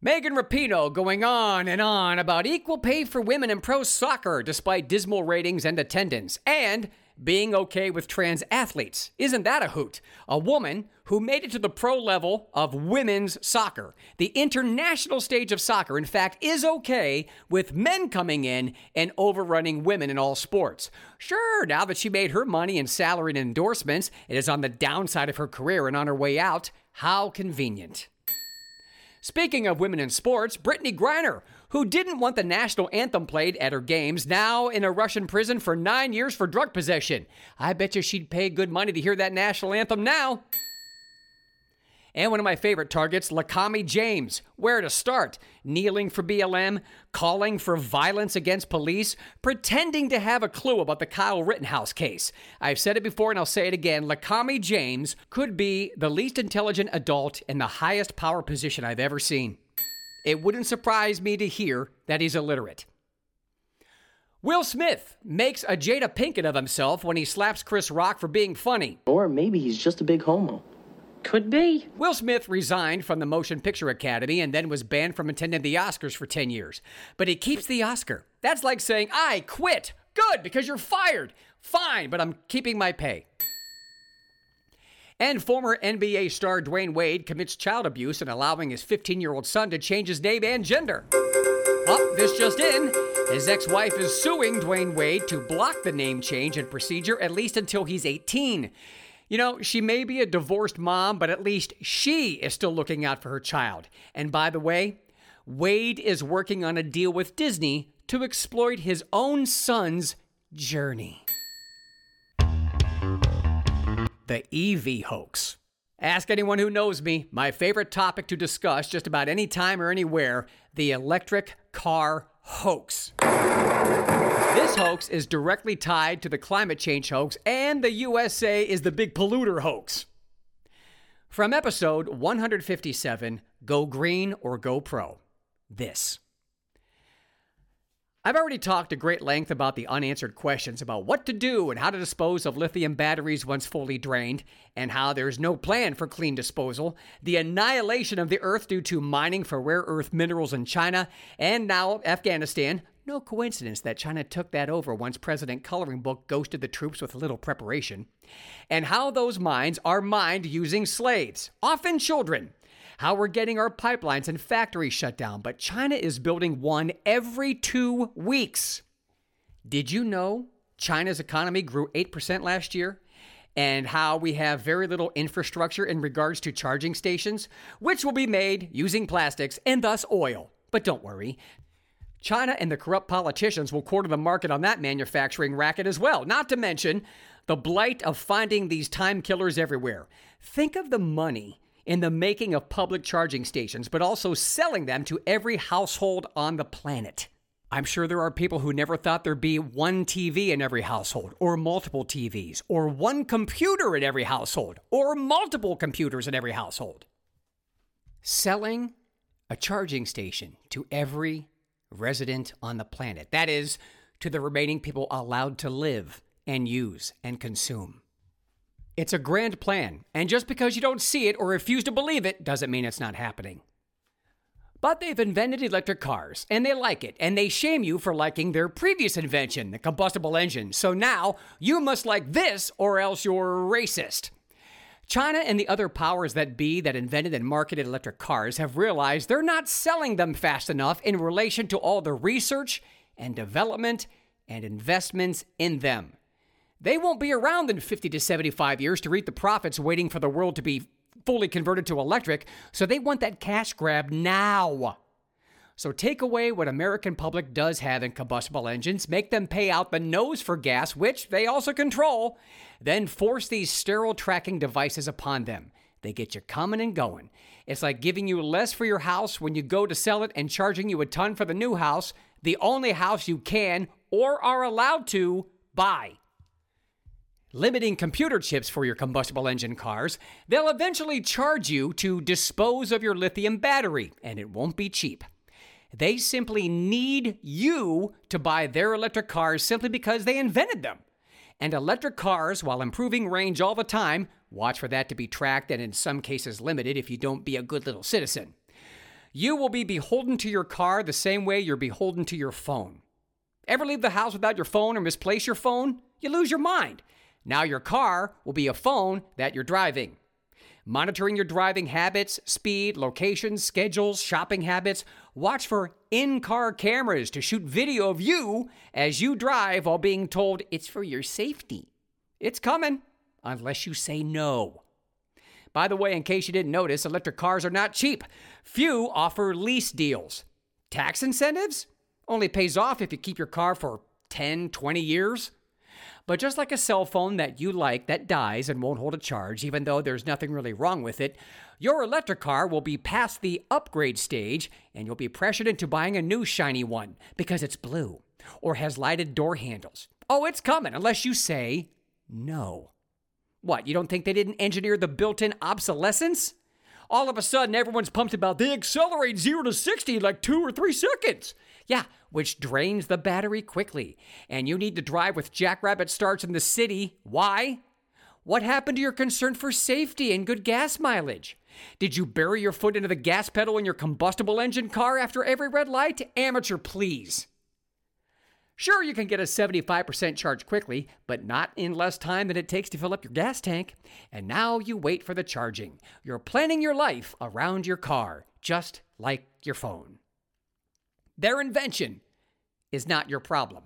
Megan Rapinoe going on and on about equal pay for women in pro soccer despite dismal ratings and attendance, and being okay with trans athletes. Isn't that a hoot? A woman who made it to the pro level of women's soccer, the international stage of soccer, in fact, is okay with men coming in and overrunning women in all sports. Sure, now that she made her money in salary and endorsements, it is on the downside of her career and on her way out. How convenient. Speaking of women in sports, Brittney Griner, who didn't want the national anthem played at her games, now in a Russian prison for nine years for drug possession. I bet you she'd pay good money to hear that national anthem now. And one of my favorite targets, Lakami James. Where to start? Kneeling for BLM, calling for violence against police, pretending to have a clue about the Kyle Rittenhouse case. I've said it before and I'll say it again. Lakami James could be the least intelligent adult in the highest power position I've ever seen. It wouldn't surprise me to hear that he's illiterate. Will Smith makes a Jada Pinkett of himself when he slaps Chris Rock for being funny. Or maybe he's just a big homo. Could be. Will Smith resigned from the Motion Picture Academy and then was banned from attending the Oscars for 10 years. But he keeps the Oscar. That's like saying, I quit. Good, because you're fired. Fine, but I'm keeping my pay. And former NBA star Dwyane Wade commits child abuse and allowing his 15 year old son to change his name and gender. Up, oh, this just in. His ex wife is suing Dwyane Wade to block the name change and procedure at least until he's 18. You know, she may be a divorced mom, but at least she is still looking out for her child. And by the way, Wade is working on a deal with Disney to exploit his own son's journey. The EV hoax. Ask anyone who knows me, my favorite topic to discuss just about any time or anywhere the electric car hoax. This hoax is directly tied to the climate change hoax, and the USA is the big polluter hoax. From episode 157 Go Green or Go Pro, this. I've already talked at great length about the unanswered questions about what to do and how to dispose of lithium batteries once fully drained, and how there's no plan for clean disposal, the annihilation of the Earth due to mining for rare earth minerals in China, and now Afghanistan. No coincidence that China took that over once President Coloring Book ghosted the troops with little preparation. And how those mines are mined using slaves, often children how we're getting our pipelines and factories shut down, but China is building one every two weeks. Did you know China's economy grew 8% last year? And how we have very little infrastructure in regards to charging stations, which will be made using plastics and thus oil. But don't worry, China and the corrupt politicians will corner the market on that manufacturing racket as well, not to mention the blight of finding these time killers everywhere. Think of the money in the making of public charging stations, but also selling them to every household on the planet. I'm sure there are people who never thought there'd be one TV in every household, or multiple TVs, or one computer in every household, or multiple computers in every household. Selling a charging station to every resident on the planet. That is, to the remaining people allowed to live and use and consume. It's a grand plan, and just because you don't see it or refuse to believe it doesn't mean it's not happening. But they've invented electric cars, and they like it, and they shame you for liking their previous invention, the combustible engine. So now you must like this, or else you're racist. China and the other powers that be that invented and marketed electric cars have realized they're not selling them fast enough in relation to all the research and development and investments in them. They won't be around in 50 to 75 years to reap the profits waiting for the world to be fully converted to electric, so they want that cash grab now. So take away what American public does have in combustible engines, make them pay out the nose for gas, which they also control, then force these sterile tracking devices upon them. They get you coming and going. It's like giving you less for your house when you go to sell it and charging you a ton for the new house, the only house you can or are allowed to buy limiting computer chips for your combustible engine cars, they'll eventually charge you to dispose of your lithium battery, and it won't be cheap. They simply need you to buy their electric cars simply because they invented them. And electric cars, while improving range all the time, watch for that to be tracked and in some cases limited if you don't be a good little citizen. You will be beholden to your car the same way you're beholden to your phone. Ever leave the house without your phone or misplace your phone? You lose your mind. Now your car will be a phone that you're driving. Monitoring your driving habits, speed, locations, schedules, shopping habits. Watch for in car cameras to shoot video of you as you drive while being told it's for your safety. It's coming, unless you say no. By the way, in case you didn't notice, electric cars are not cheap. Few offer lease deals. Tax incentives? Only pays off if you keep your car for 10, 20 years. But just like a cell phone that you like that dies and won't hold a charge, even though there's nothing really wrong with it, your electric car will be past the upgrade stage and you'll be pressured into buying a new shiny one because it's blue or has lighted door handles. Oh, it's coming unless you say no. What, you don't think they didn't engineer the built in obsolescence? All of a sudden, everyone's pumped about they accelerate 0 to 60 in like two or three seconds. Yeah, which drains the battery quickly. And you need to drive with Jackrabbit starts in the city. Why? What happened to your concern for safety and good gas mileage? Did you bury your foot into the gas pedal in your combustible engine car after every red light? Amateur, please. Sure, you can get a 75% charge quickly, but not in less time than it takes to fill up your gas tank. And now you wait for the charging. You're planning your life around your car, just like your phone. Their invention is not your problem.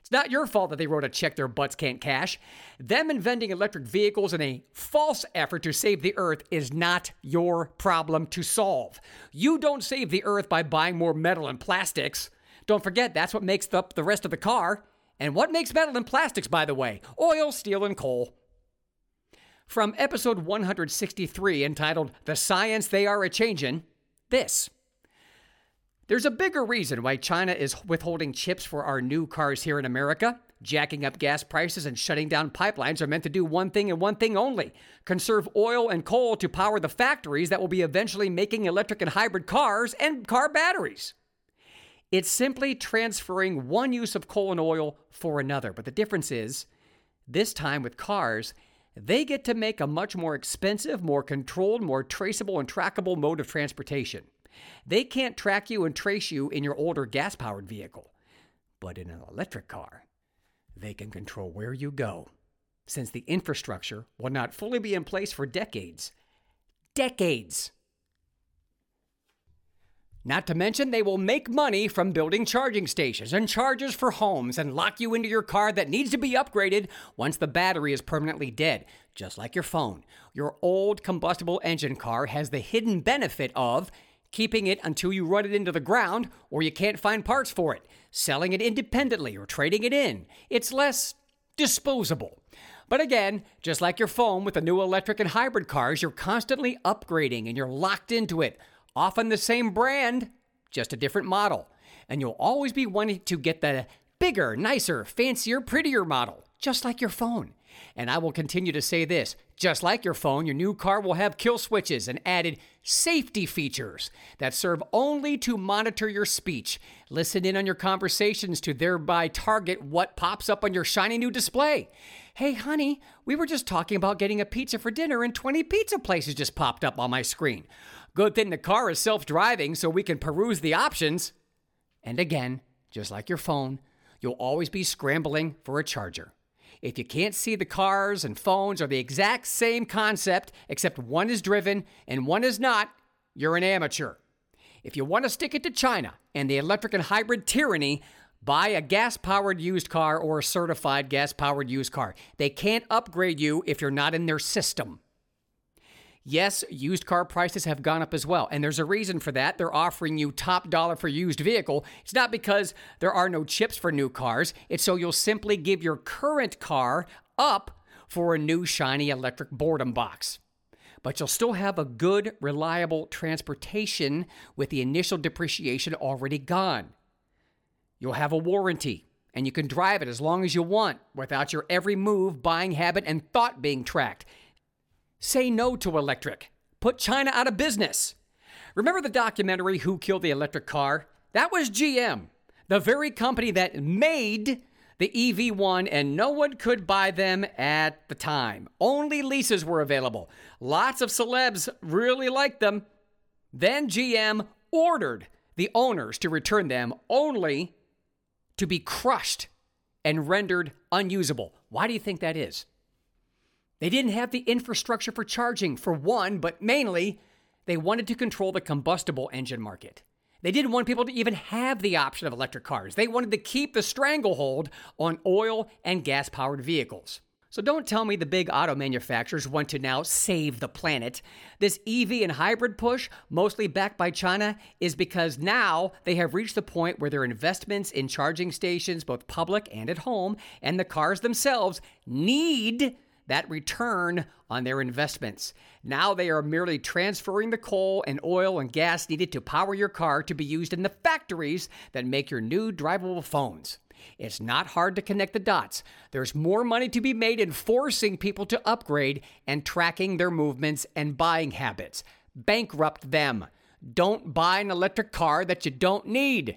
It's not your fault that they wrote a check their butts can't cash. Them inventing electric vehicles in a false effort to save the earth is not your problem to solve. You don't save the earth by buying more metal and plastics. Don't forget, that's what makes up the rest of the car. And what makes metal and plastics, by the way? Oil, steel, and coal. From episode 163, entitled The Science They Are a Changin', this. There's a bigger reason why China is withholding chips for our new cars here in America. Jacking up gas prices and shutting down pipelines are meant to do one thing and one thing only conserve oil and coal to power the factories that will be eventually making electric and hybrid cars and car batteries. It's simply transferring one use of coal and oil for another. But the difference is, this time with cars, they get to make a much more expensive, more controlled, more traceable, and trackable mode of transportation. They can't track you and trace you in your older gas powered vehicle. But in an electric car, they can control where you go, since the infrastructure will not fully be in place for decades. Decades! Not to mention, they will make money from building charging stations and chargers for homes and lock you into your car that needs to be upgraded once the battery is permanently dead, just like your phone. Your old combustible engine car has the hidden benefit of keeping it until you run it into the ground or you can't find parts for it, selling it independently or trading it in. It's less disposable. But again, just like your phone with the new electric and hybrid cars, you're constantly upgrading and you're locked into it often the same brand, just a different model. And you'll always be wanting to get the bigger, nicer, fancier, prettier model, just like your phone. And I will continue to say this just like your phone, your new car will have kill switches and added safety features that serve only to monitor your speech, listen in on your conversations to thereby target what pops up on your shiny new display. Hey, honey, we were just talking about getting a pizza for dinner, and 20 pizza places just popped up on my screen. Good thing the car is self driving so we can peruse the options. And again, just like your phone, you'll always be scrambling for a charger. If you can't see the cars and phones are the exact same concept, except one is driven and one is not, you're an amateur. If you want to stick it to China and the electric and hybrid tyranny, buy a gas powered used car or a certified gas powered used car. They can't upgrade you if you're not in their system. Yes, used car prices have gone up as well, and there's a reason for that. They're offering you top dollar for used vehicle. It's not because there are no chips for new cars, it's so you'll simply give your current car up for a new shiny electric boredom box. But you'll still have a good, reliable transportation with the initial depreciation already gone. You'll have a warranty, and you can drive it as long as you want without your every move, buying habit, and thought being tracked. Say no to electric. Put China out of business. Remember the documentary Who Killed the Electric Car? That was GM, the very company that made the EV1, and no one could buy them at the time. Only leases were available. Lots of celebs really liked them. Then GM ordered the owners to return them only to be crushed and rendered unusable. Why do you think that is? They didn't have the infrastructure for charging, for one, but mainly, they wanted to control the combustible engine market. They didn't want people to even have the option of electric cars. They wanted to keep the stranglehold on oil and gas powered vehicles. So don't tell me the big auto manufacturers want to now save the planet. This EV and hybrid push, mostly backed by China, is because now they have reached the point where their investments in charging stations, both public and at home, and the cars themselves need that return on their investments. Now they are merely transferring the coal and oil and gas needed to power your car to be used in the factories that make your new drivable phones. It's not hard to connect the dots. There's more money to be made in forcing people to upgrade and tracking their movements and buying habits. Bankrupt them. Don't buy an electric car that you don't need.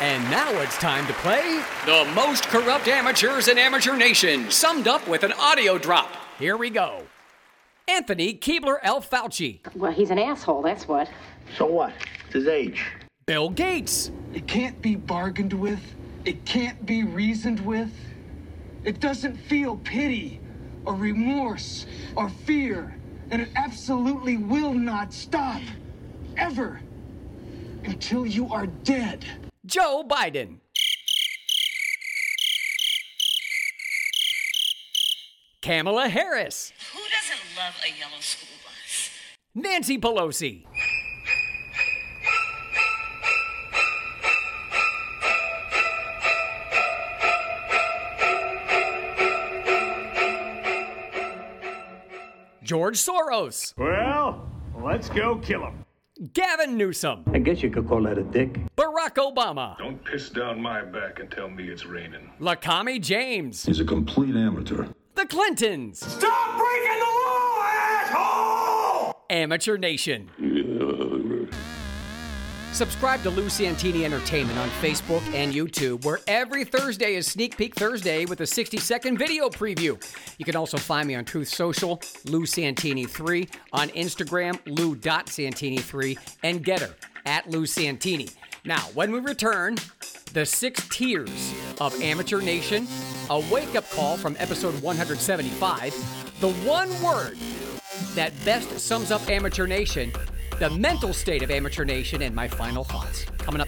And now it's time to play The Most Corrupt Amateurs in Amateur Nation, summed up with an audio drop. Here we go. Anthony Keebler L. Fauci. Well, he's an asshole, that's what. So what? It's his age. Bill Gates. It can't be bargained with. It can't be reasoned with. It doesn't feel pity or remorse or fear. And it absolutely will not stop. Ever. Until you are dead. Joe Biden. Kamala Harris. Who doesn't love a yellow school bus? Nancy Pelosi. George Soros. Well, let's go kill him. Gavin Newsom. I guess you could call that a dick. Barack Obama. Don't piss down my back and tell me it's raining. Lakami James. He's a complete amateur. The Clintons. Stop breaking the law, asshole! Amateur Nation. Subscribe to Lou Santini Entertainment on Facebook and YouTube, where every Thursday is Sneak Peek Thursday with a 60 second video preview. You can also find me on Truth Social, Lou Santini3, on Instagram, Lou.Santini3, and GETTR at Lou Santini. Now, when we return, the six tiers of Amateur Nation, a wake up call from episode 175, the one word that best sums up Amateur Nation, the mental state of Amateur Nation, and my final thoughts. Coming up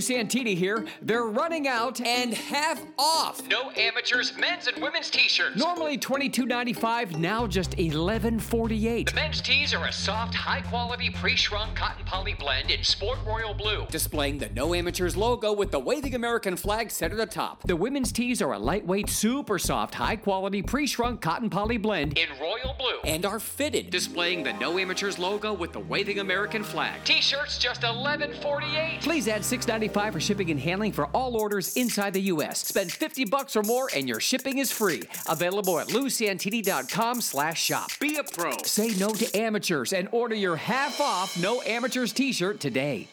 Santini here. They're running out and half off. No amateurs, men's and women's t-shirts. Normally $22.95, now just $11.48. The men's tees are a soft, high-quality, pre-shrunk cotton poly blend in sport royal blue. Displaying the No Amateurs logo with the waving American flag set at the top. The women's tees are a lightweight, super soft, high-quality, pre-shrunk cotton poly blend in royal blue and are fitted. Displaying the No Amateurs logo with the waving American flag. T-shirts just $11.48. Please add $6.95 for shipping and handling for all orders inside the U.S. Spend 50 bucks or more and your shipping is free. Available at lousantini.com slash shop. Be a pro. Say no to amateurs and order your half off No Amateurs t-shirt today.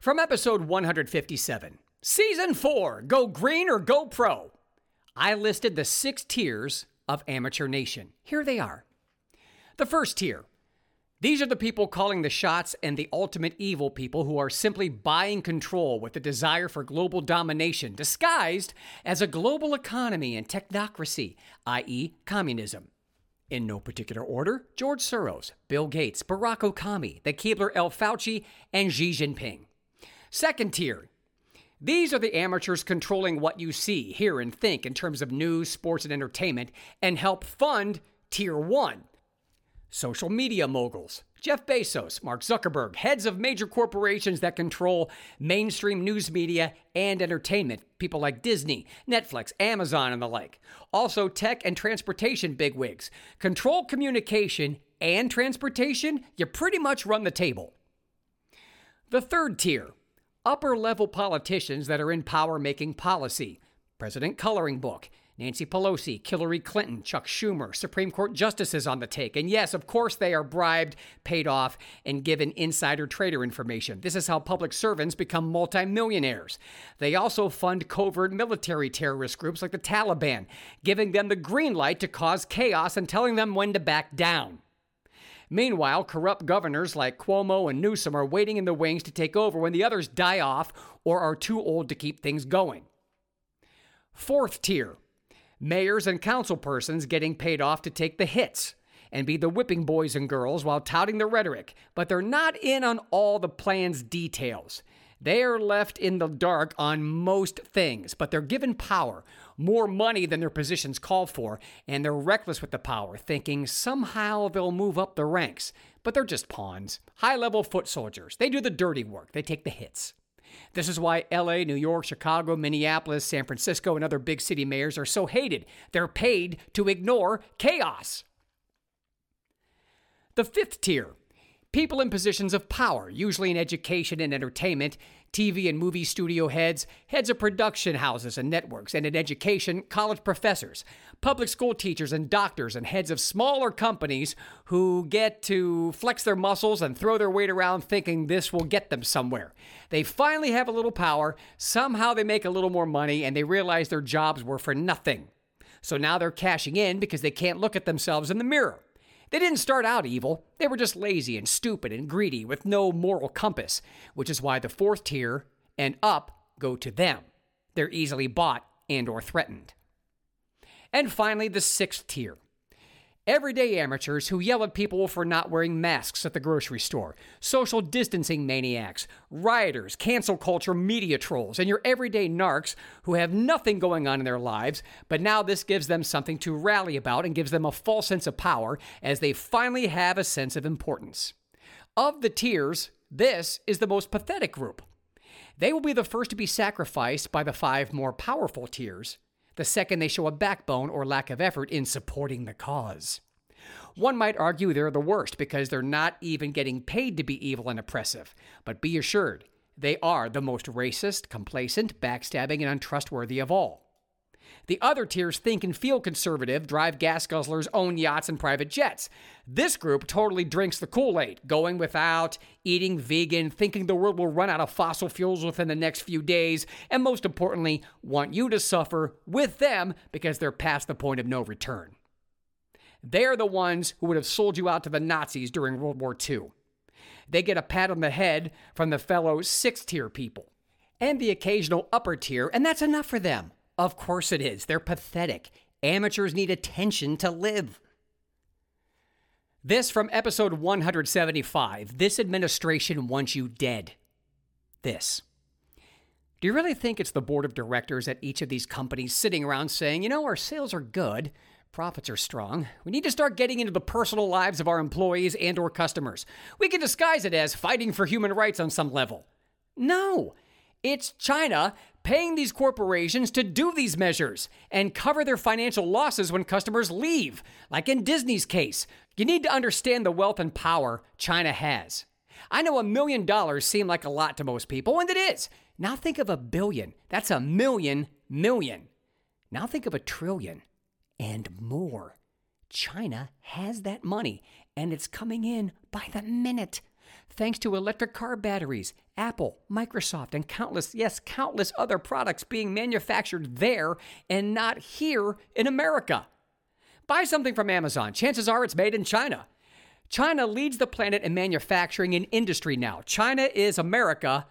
From episode 157, Season 4 Go Green or Go Pro, I listed the six tiers of Amateur Nation. Here they are. The first tier these are the people calling the shots and the ultimate evil people who are simply buying control with the desire for global domination, disguised as a global economy and technocracy, i.e., communism. In no particular order, George Soros, Bill Gates, Barack Obama, the Keebler L. Fauci, and Xi Jinping. Second tier. These are the amateurs controlling what you see, hear, and think in terms of news, sports, and entertainment, and help fund Tier 1. Social media moguls. Jeff Bezos, Mark Zuckerberg, heads of major corporations that control mainstream news media and entertainment, people like Disney, Netflix, Amazon, and the like. Also, tech and transportation bigwigs. Control communication and transportation, you pretty much run the table. The third tier upper level politicians that are in power making policy. President Coloring Book. Nancy Pelosi, Hillary Clinton, Chuck Schumer, Supreme Court justices on the take. And yes, of course, they are bribed, paid off, and given insider trader information. This is how public servants become multimillionaires. They also fund covert military terrorist groups like the Taliban, giving them the green light to cause chaos and telling them when to back down. Meanwhile, corrupt governors like Cuomo and Newsom are waiting in the wings to take over when the others die off or are too old to keep things going. Fourth tier mayors and council persons getting paid off to take the hits and be the whipping boys and girls while touting the rhetoric, but they're not in on all the plan's details. They are left in the dark on most things, but they're given power, more money than their positions call for, and they're reckless with the power, thinking somehow they'll move up the ranks. But they're just pawns, high level foot soldiers. They do the dirty work, they take the hits. This is why LA, New York, Chicago, Minneapolis, San Francisco, and other big city mayors are so hated. They're paid to ignore chaos. The fifth tier people in positions of power, usually in education and entertainment, TV and movie studio heads, heads of production houses and networks, and in education, college professors, public school teachers and doctors, and heads of smaller companies who get to flex their muscles and throw their weight around thinking this will get them somewhere. They finally have a little power, somehow they make a little more money, and they realize their jobs were for nothing. So now they're cashing in because they can't look at themselves in the mirror. They didn't start out evil. They were just lazy and stupid and greedy with no moral compass, which is why the fourth tier and up go to them. They're easily bought and or threatened. And finally, the sixth tier. Everyday amateurs who yell at people for not wearing masks at the grocery store, social distancing maniacs, rioters, cancel culture media trolls, and your everyday narcs who have nothing going on in their lives, but now this gives them something to rally about and gives them a false sense of power as they finally have a sense of importance. Of the tiers, this is the most pathetic group. They will be the first to be sacrificed by the five more powerful tiers the second they show a backbone or lack of effort in supporting the cause. One might argue they're the worst because they're not even getting paid to be evil and oppressive, but be assured, they are the most racist, complacent, backstabbing, and untrustworthy of all. The other tiers think and feel conservative, drive gas guzzlers, own yachts, and private jets. This group totally drinks the Kool Aid, going without, eating vegan, thinking the world will run out of fossil fuels within the next few days, and most importantly, want you to suffer with them because they're past the point of no return. They're the ones who would have sold you out to the Nazis during World War II. They get a pat on the head from the fellow six tier people and the occasional upper tier, and that's enough for them. Of course it is. They're pathetic. Amateurs need attention to live. This from episode 175. This administration wants you dead. This. Do you really think it's the board of directors at each of these companies sitting around saying, you know, our sales are good, profits are strong. We need to start getting into the personal lives of our employees and or customers. We can disguise it as fighting for human rights on some level. No. It's China paying these corporations to do these measures and cover their financial losses when customers leave, like in Disney's case. You need to understand the wealth and power China has. I know a million dollars seem like a lot to most people, and it is. Now think of a billion. That's a million million. Now think of a trillion and more. China has that money, and it's coming in by the minute thanks to electric car batteries, Apple, Microsoft, and countless, yes, countless other products being manufactured there and not here in America. Buy something from Amazon. Chances are it's made in China. China leads the planet in manufacturing and industry now. China is America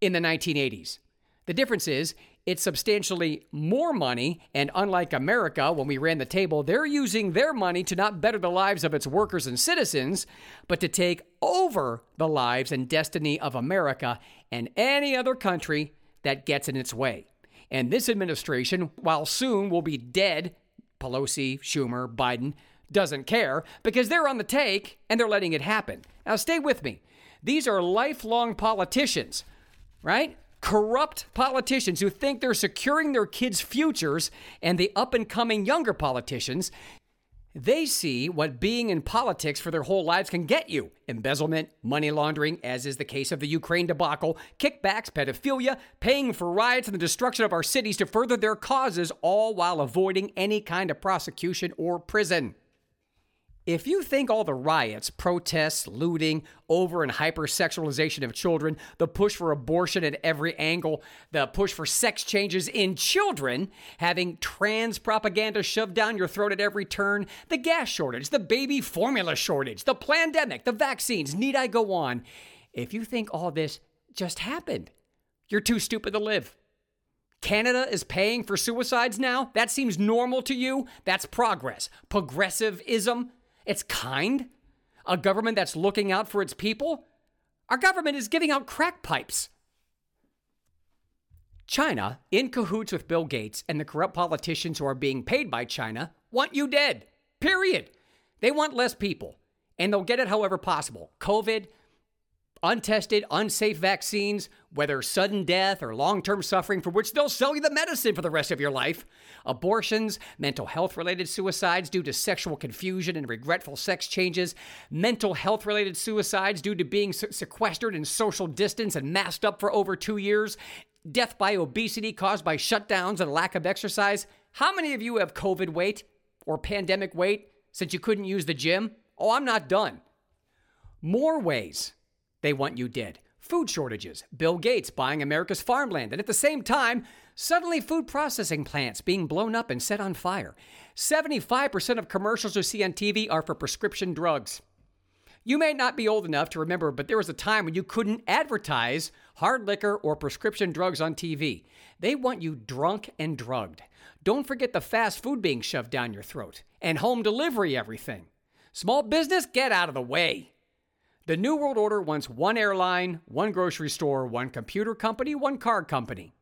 in the 1980s. The difference is it's substantially more money, and unlike America, when we ran the table, they're using their money to not better the lives of its workers and citizens, but to take over the lives and destiny of America and any other country that gets in its way. And this administration, while soon will be dead, Pelosi, Schumer, Biden, doesn't care because they're on the take and they're letting it happen. Now, stay with me. These are lifelong politicians, right? Corrupt politicians who think they're securing their kids' futures and the up and coming younger politicians, they see what being in politics for their whole lives can get you embezzlement, money laundering, as is the case of the Ukraine debacle, kickbacks, pedophilia, paying for riots, and the destruction of our cities to further their causes, all while avoiding any kind of prosecution or prison. If you think all the riots, protests, looting, over and hypersexualization of children, the push for abortion at every angle, the push for sex changes in children, having trans propaganda shoved down your throat at every turn, the gas shortage, the baby formula shortage, the pandemic, the vaccines, need I go on? If you think all this just happened, you're too stupid to live. Canada is paying for suicides now? That seems normal to you? That's progress. Progressivism? It's kind. A government that's looking out for its people. Our government is giving out crack pipes. China, in cahoots with Bill Gates and the corrupt politicians who are being paid by China, want you dead. Period. They want less people, and they'll get it however possible. COVID, untested, unsafe vaccines, whether sudden death or long term suffering for which they'll sell you the medicine for the rest of your life, abortions, mental health related suicides due to sexual confusion and regretful sex changes, mental health related suicides due to being sequestered in social distance and masked up for over two years, death by obesity caused by shutdowns and lack of exercise. How many of you have COVID weight or pandemic weight since you couldn't use the gym? Oh, I'm not done. More ways they want you dead. Food shortages, Bill Gates buying America's farmland, and at the same time, suddenly food processing plants being blown up and set on fire. 75% of commercials you see on TV are for prescription drugs. You may not be old enough to remember, but there was a time when you couldn't advertise hard liquor or prescription drugs on TV. They want you drunk and drugged. Don't forget the fast food being shoved down your throat and home delivery everything. Small business, get out of the way. The New World Order wants one airline, one grocery store, one computer company, one car company.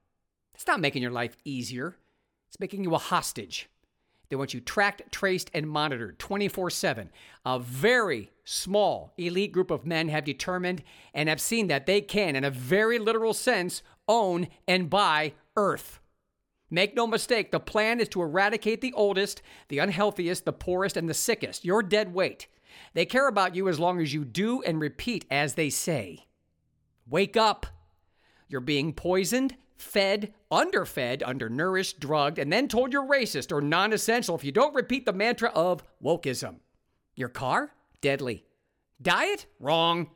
It's not making your life easier, it's making you a hostage. They want you tracked, traced, and monitored 24 7. A very small elite group of men have determined and have seen that they can, in a very literal sense, own and buy Earth. Make no mistake, the plan is to eradicate the oldest, the unhealthiest, the poorest, and the sickest. Your dead weight. They care about you as long as you do and repeat as they say. Wake up! You're being poisoned, fed, underfed, undernourished, drugged, and then told you're racist or non essential if you don't repeat the mantra of wokeism. Your car? Deadly. Diet? Wrong.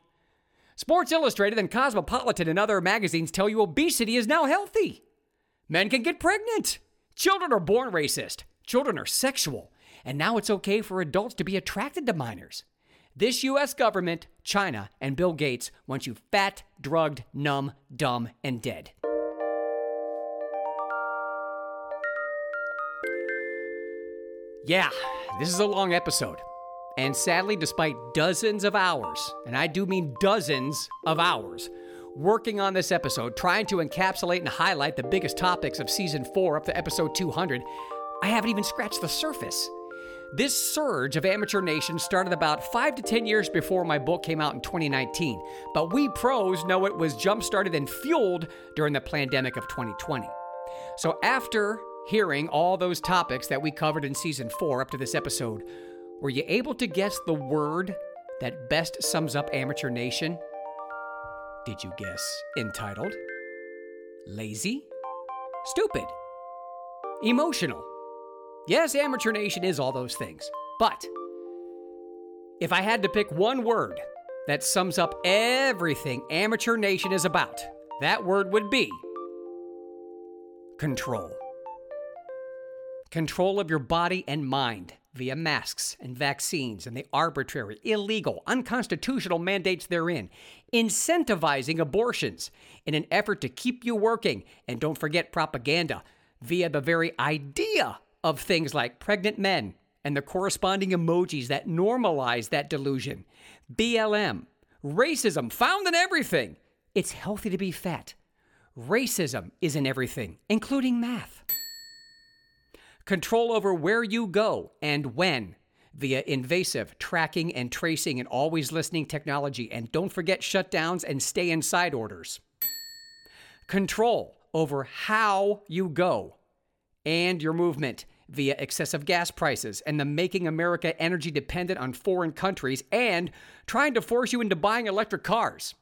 Sports Illustrated and Cosmopolitan and other magazines tell you obesity is now healthy. Men can get pregnant. Children are born racist. Children are sexual and now it's okay for adults to be attracted to minors. This US government, China, and Bill Gates want you fat, drugged, numb, dumb, and dead. Yeah, this is a long episode. And sadly, despite dozens of hours, and I do mean dozens of hours, working on this episode, trying to encapsulate and highlight the biggest topics of season four up to episode 200, I haven't even scratched the surface. This surge of Amateur Nation started about five to 10 years before my book came out in 2019, but we pros know it was jump started and fueled during the pandemic of 2020. So, after hearing all those topics that we covered in season four up to this episode, were you able to guess the word that best sums up Amateur Nation? Did you guess entitled? Lazy? Stupid? Emotional? Yes, Amateur Nation is all those things. But if I had to pick one word that sums up everything Amateur Nation is about, that word would be control. Control of your body and mind via masks and vaccines and the arbitrary, illegal, unconstitutional mandates therein, incentivizing abortions in an effort to keep you working, and don't forget propaganda via the very idea of things like pregnant men and the corresponding emojis that normalize that delusion, BLM, racism found in everything. It's healthy to be fat. Racism is in everything, including math. Control over where you go and when via invasive tracking and tracing and always listening technology. And don't forget shutdowns and stay inside orders. Control over how you go and your movement via excessive gas prices and the making America energy dependent on foreign countries and trying to force you into buying electric cars.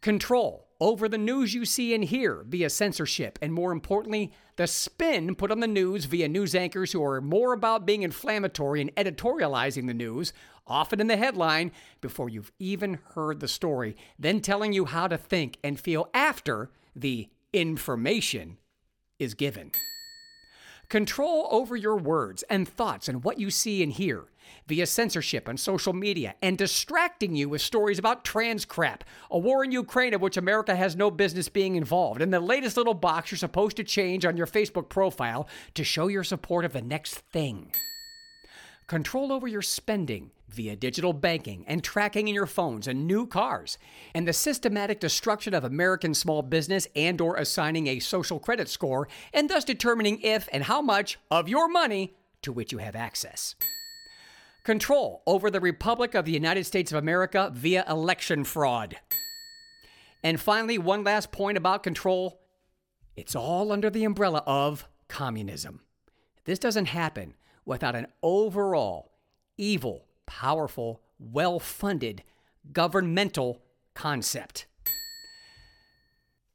Control over the news you see and hear via censorship, and more importantly, the spin put on the news via news anchors who are more about being inflammatory and editorializing the news, often in the headline, before you've even heard the story, then telling you how to think and feel after the information is given. Control over your words and thoughts and what you see and hear via censorship on social media and distracting you with stories about trans crap, a war in Ukraine of which America has no business being involved, and the latest little box you're supposed to change on your Facebook profile to show your support of the next thing. Control over your spending via digital banking and tracking in your phones and new cars, and the systematic destruction of American small business and or assigning a social credit score and thus determining if and how much of your money to which you have access. Control over the Republic of the United States of America via election fraud. And finally, one last point about control it's all under the umbrella of communism. This doesn't happen without an overall evil, powerful, well funded governmental concept.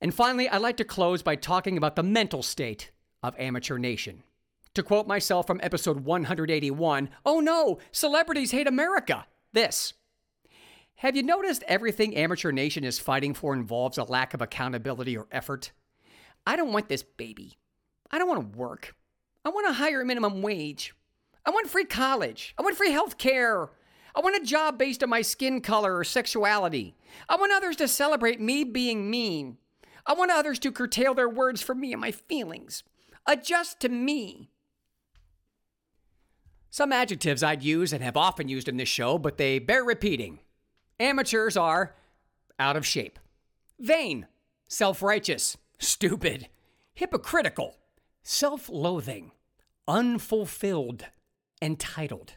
And finally, I'd like to close by talking about the mental state of Amateur Nation. To quote myself from episode 181, oh no, celebrities hate America. This. Have you noticed everything Amateur Nation is fighting for involves a lack of accountability or effort? I don't want this baby. I don't want to work. I want a higher minimum wage. I want free college. I want free health care. I want a job based on my skin color or sexuality. I want others to celebrate me being mean. I want others to curtail their words for me and my feelings. Adjust to me. Some adjectives I'd use and have often used in this show, but they bear repeating. Amateurs are out of shape, vain, self righteous, stupid, hypocritical, self loathing, unfulfilled, entitled,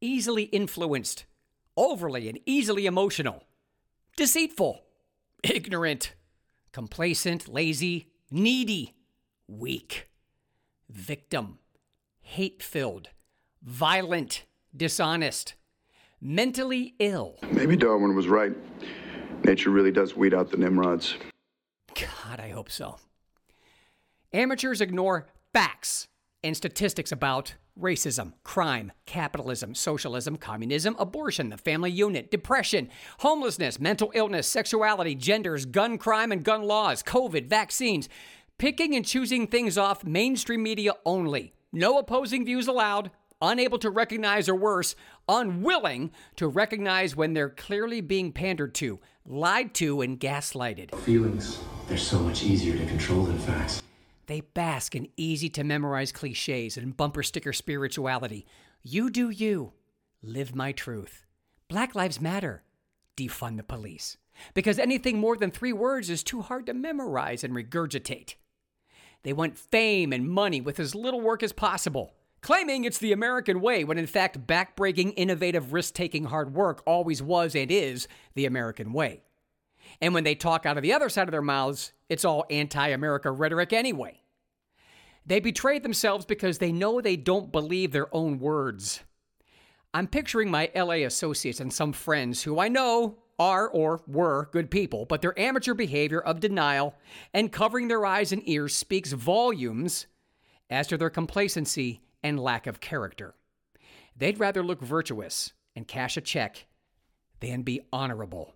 easily influenced, overly and easily emotional, deceitful, ignorant, complacent, lazy, needy, weak, victim, hate filled, violent, dishonest, mentally ill. Maybe Darwin was right. Nature really does weed out the Nimrods. God, I hope so. Amateurs ignore facts and statistics about racism, crime, capitalism, socialism, communism, abortion, the family unit, depression, homelessness, mental illness, sexuality, genders, gun crime and gun laws, COVID, vaccines, picking and choosing things off mainstream media only. No opposing views allowed, unable to recognize or worse, unwilling to recognize when they're clearly being pandered to, lied to, and gaslighted. Feelings, they're so much easier to control than facts. They bask in easy to memorize cliches and bumper sticker spirituality. You do you. Live my truth. Black Lives Matter. Defund the police. Because anything more than three words is too hard to memorize and regurgitate. They want fame and money with as little work as possible, claiming it's the American way when in fact backbreaking, innovative, risk taking hard work always was and is the American way. And when they talk out of the other side of their mouths, it's all anti America rhetoric anyway. They betray themselves because they know they don't believe their own words. I'm picturing my LA associates and some friends who I know are or were good people, but their amateur behavior of denial and covering their eyes and ears speaks volumes as to their complacency and lack of character. They'd rather look virtuous and cash a check than be honorable.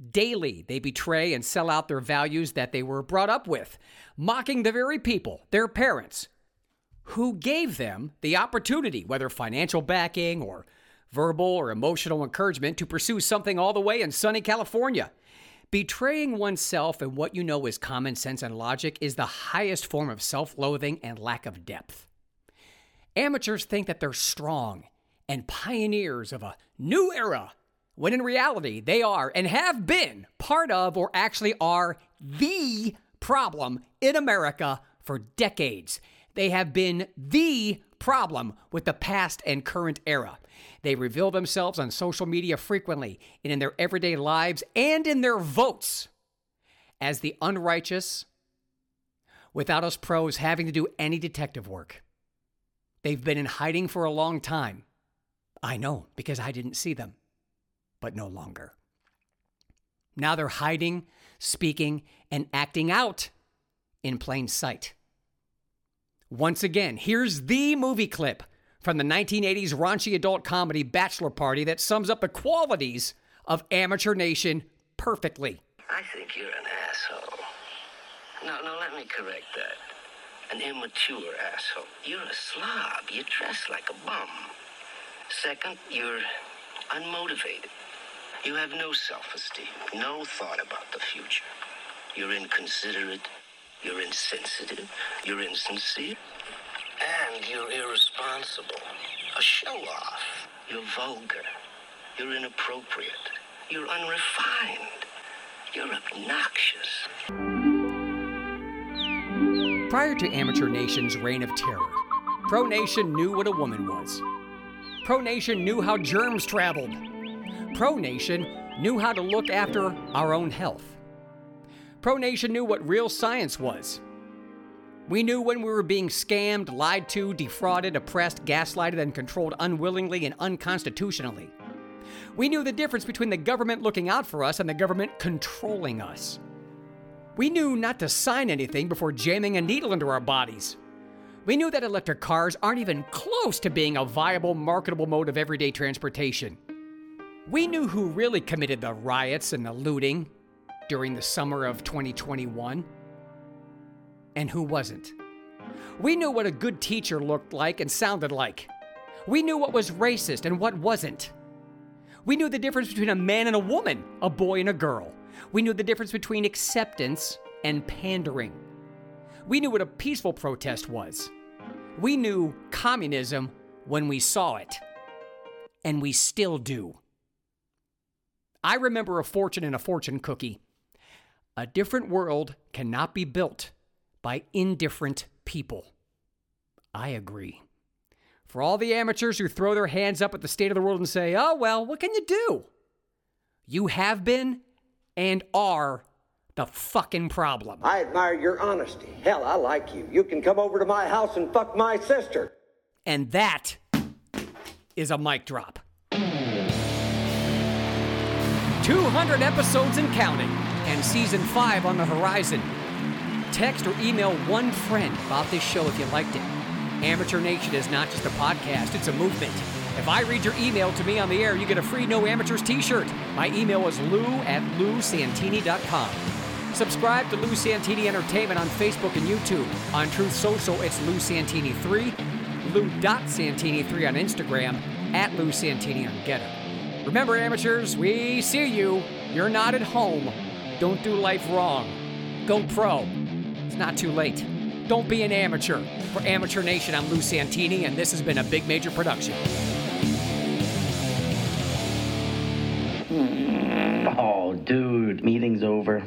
Daily, they betray and sell out their values that they were brought up with, mocking the very people, their parents, who gave them the opportunity, whether financial backing or verbal or emotional encouragement, to pursue something all the way in sunny California. Betraying oneself and what you know is common sense and logic is the highest form of self loathing and lack of depth. Amateurs think that they're strong and pioneers of a new era when in reality they are and have been part of or actually are the problem in America for decades. They have been the problem with the past and current era. They reveal themselves on social media frequently and in their everyday lives and in their votes as the unrighteous without us pros having to do any detective work. They've been in hiding for a long time. I know because I didn't see them but no longer. Now they're hiding, speaking, and acting out in plain sight. Once again, here's the movie clip from the 1980s raunchy adult comedy Bachelor Party that sums up the qualities of Amateur Nation perfectly. I think you're an asshole. No, no, let me correct that. An immature asshole. You're a slob. You dress like a bum. Second, you're unmotivated. You have no self esteem, no thought about the future. You're inconsiderate, you're insensitive, you're insincere, and you're irresponsible. A show off. You're vulgar. You're inappropriate. You're unrefined. You're obnoxious. Prior to Amateur Nation's reign of terror, Pro Nation knew what a woman was. Pro Nation knew how germs traveled. Pro Nation knew how to look after our own health. Pro Nation knew what real science was. We knew when we were being scammed, lied to, defrauded, oppressed, gaslighted, and controlled unwillingly and unconstitutionally. We knew the difference between the government looking out for us and the government controlling us. We knew not to sign anything before jamming a needle into our bodies. We knew that electric cars aren't even close to being a viable, marketable mode of everyday transportation. We knew who really committed the riots and the looting during the summer of 2021 and who wasn't. We knew what a good teacher looked like and sounded like. We knew what was racist and what wasn't. We knew the difference between a man and a woman, a boy and a girl. We knew the difference between acceptance and pandering. We knew what a peaceful protest was. We knew communism when we saw it. And we still do. I remember a fortune and a fortune cookie. A different world cannot be built by indifferent people. I agree. For all the amateurs who throw their hands up at the state of the world and say, oh, well, what can you do? You have been and are the fucking problem. I admire your honesty. Hell, I like you. You can come over to my house and fuck my sister. And that is a mic drop. 200 episodes and counting, and season 5 on the horizon. Text or email one friend about this show if you liked it. Amateur Nation is not just a podcast, it's a movement. If I read your email to me on the air, you get a free No Amateurs t shirt. My email is lou at lousantini.com. Subscribe to Lou Santini Entertainment on Facebook and YouTube. On Truth Social, it's Lou Santini3, Lou.Santini3 on Instagram, at Lou Santini on GETTR. Remember, amateurs, we see you. You're not at home. Don't do life wrong. Go pro. It's not too late. Don't be an amateur. For Amateur Nation, I'm Lou Santini, and this has been a big major production. Oh, dude, meeting's over.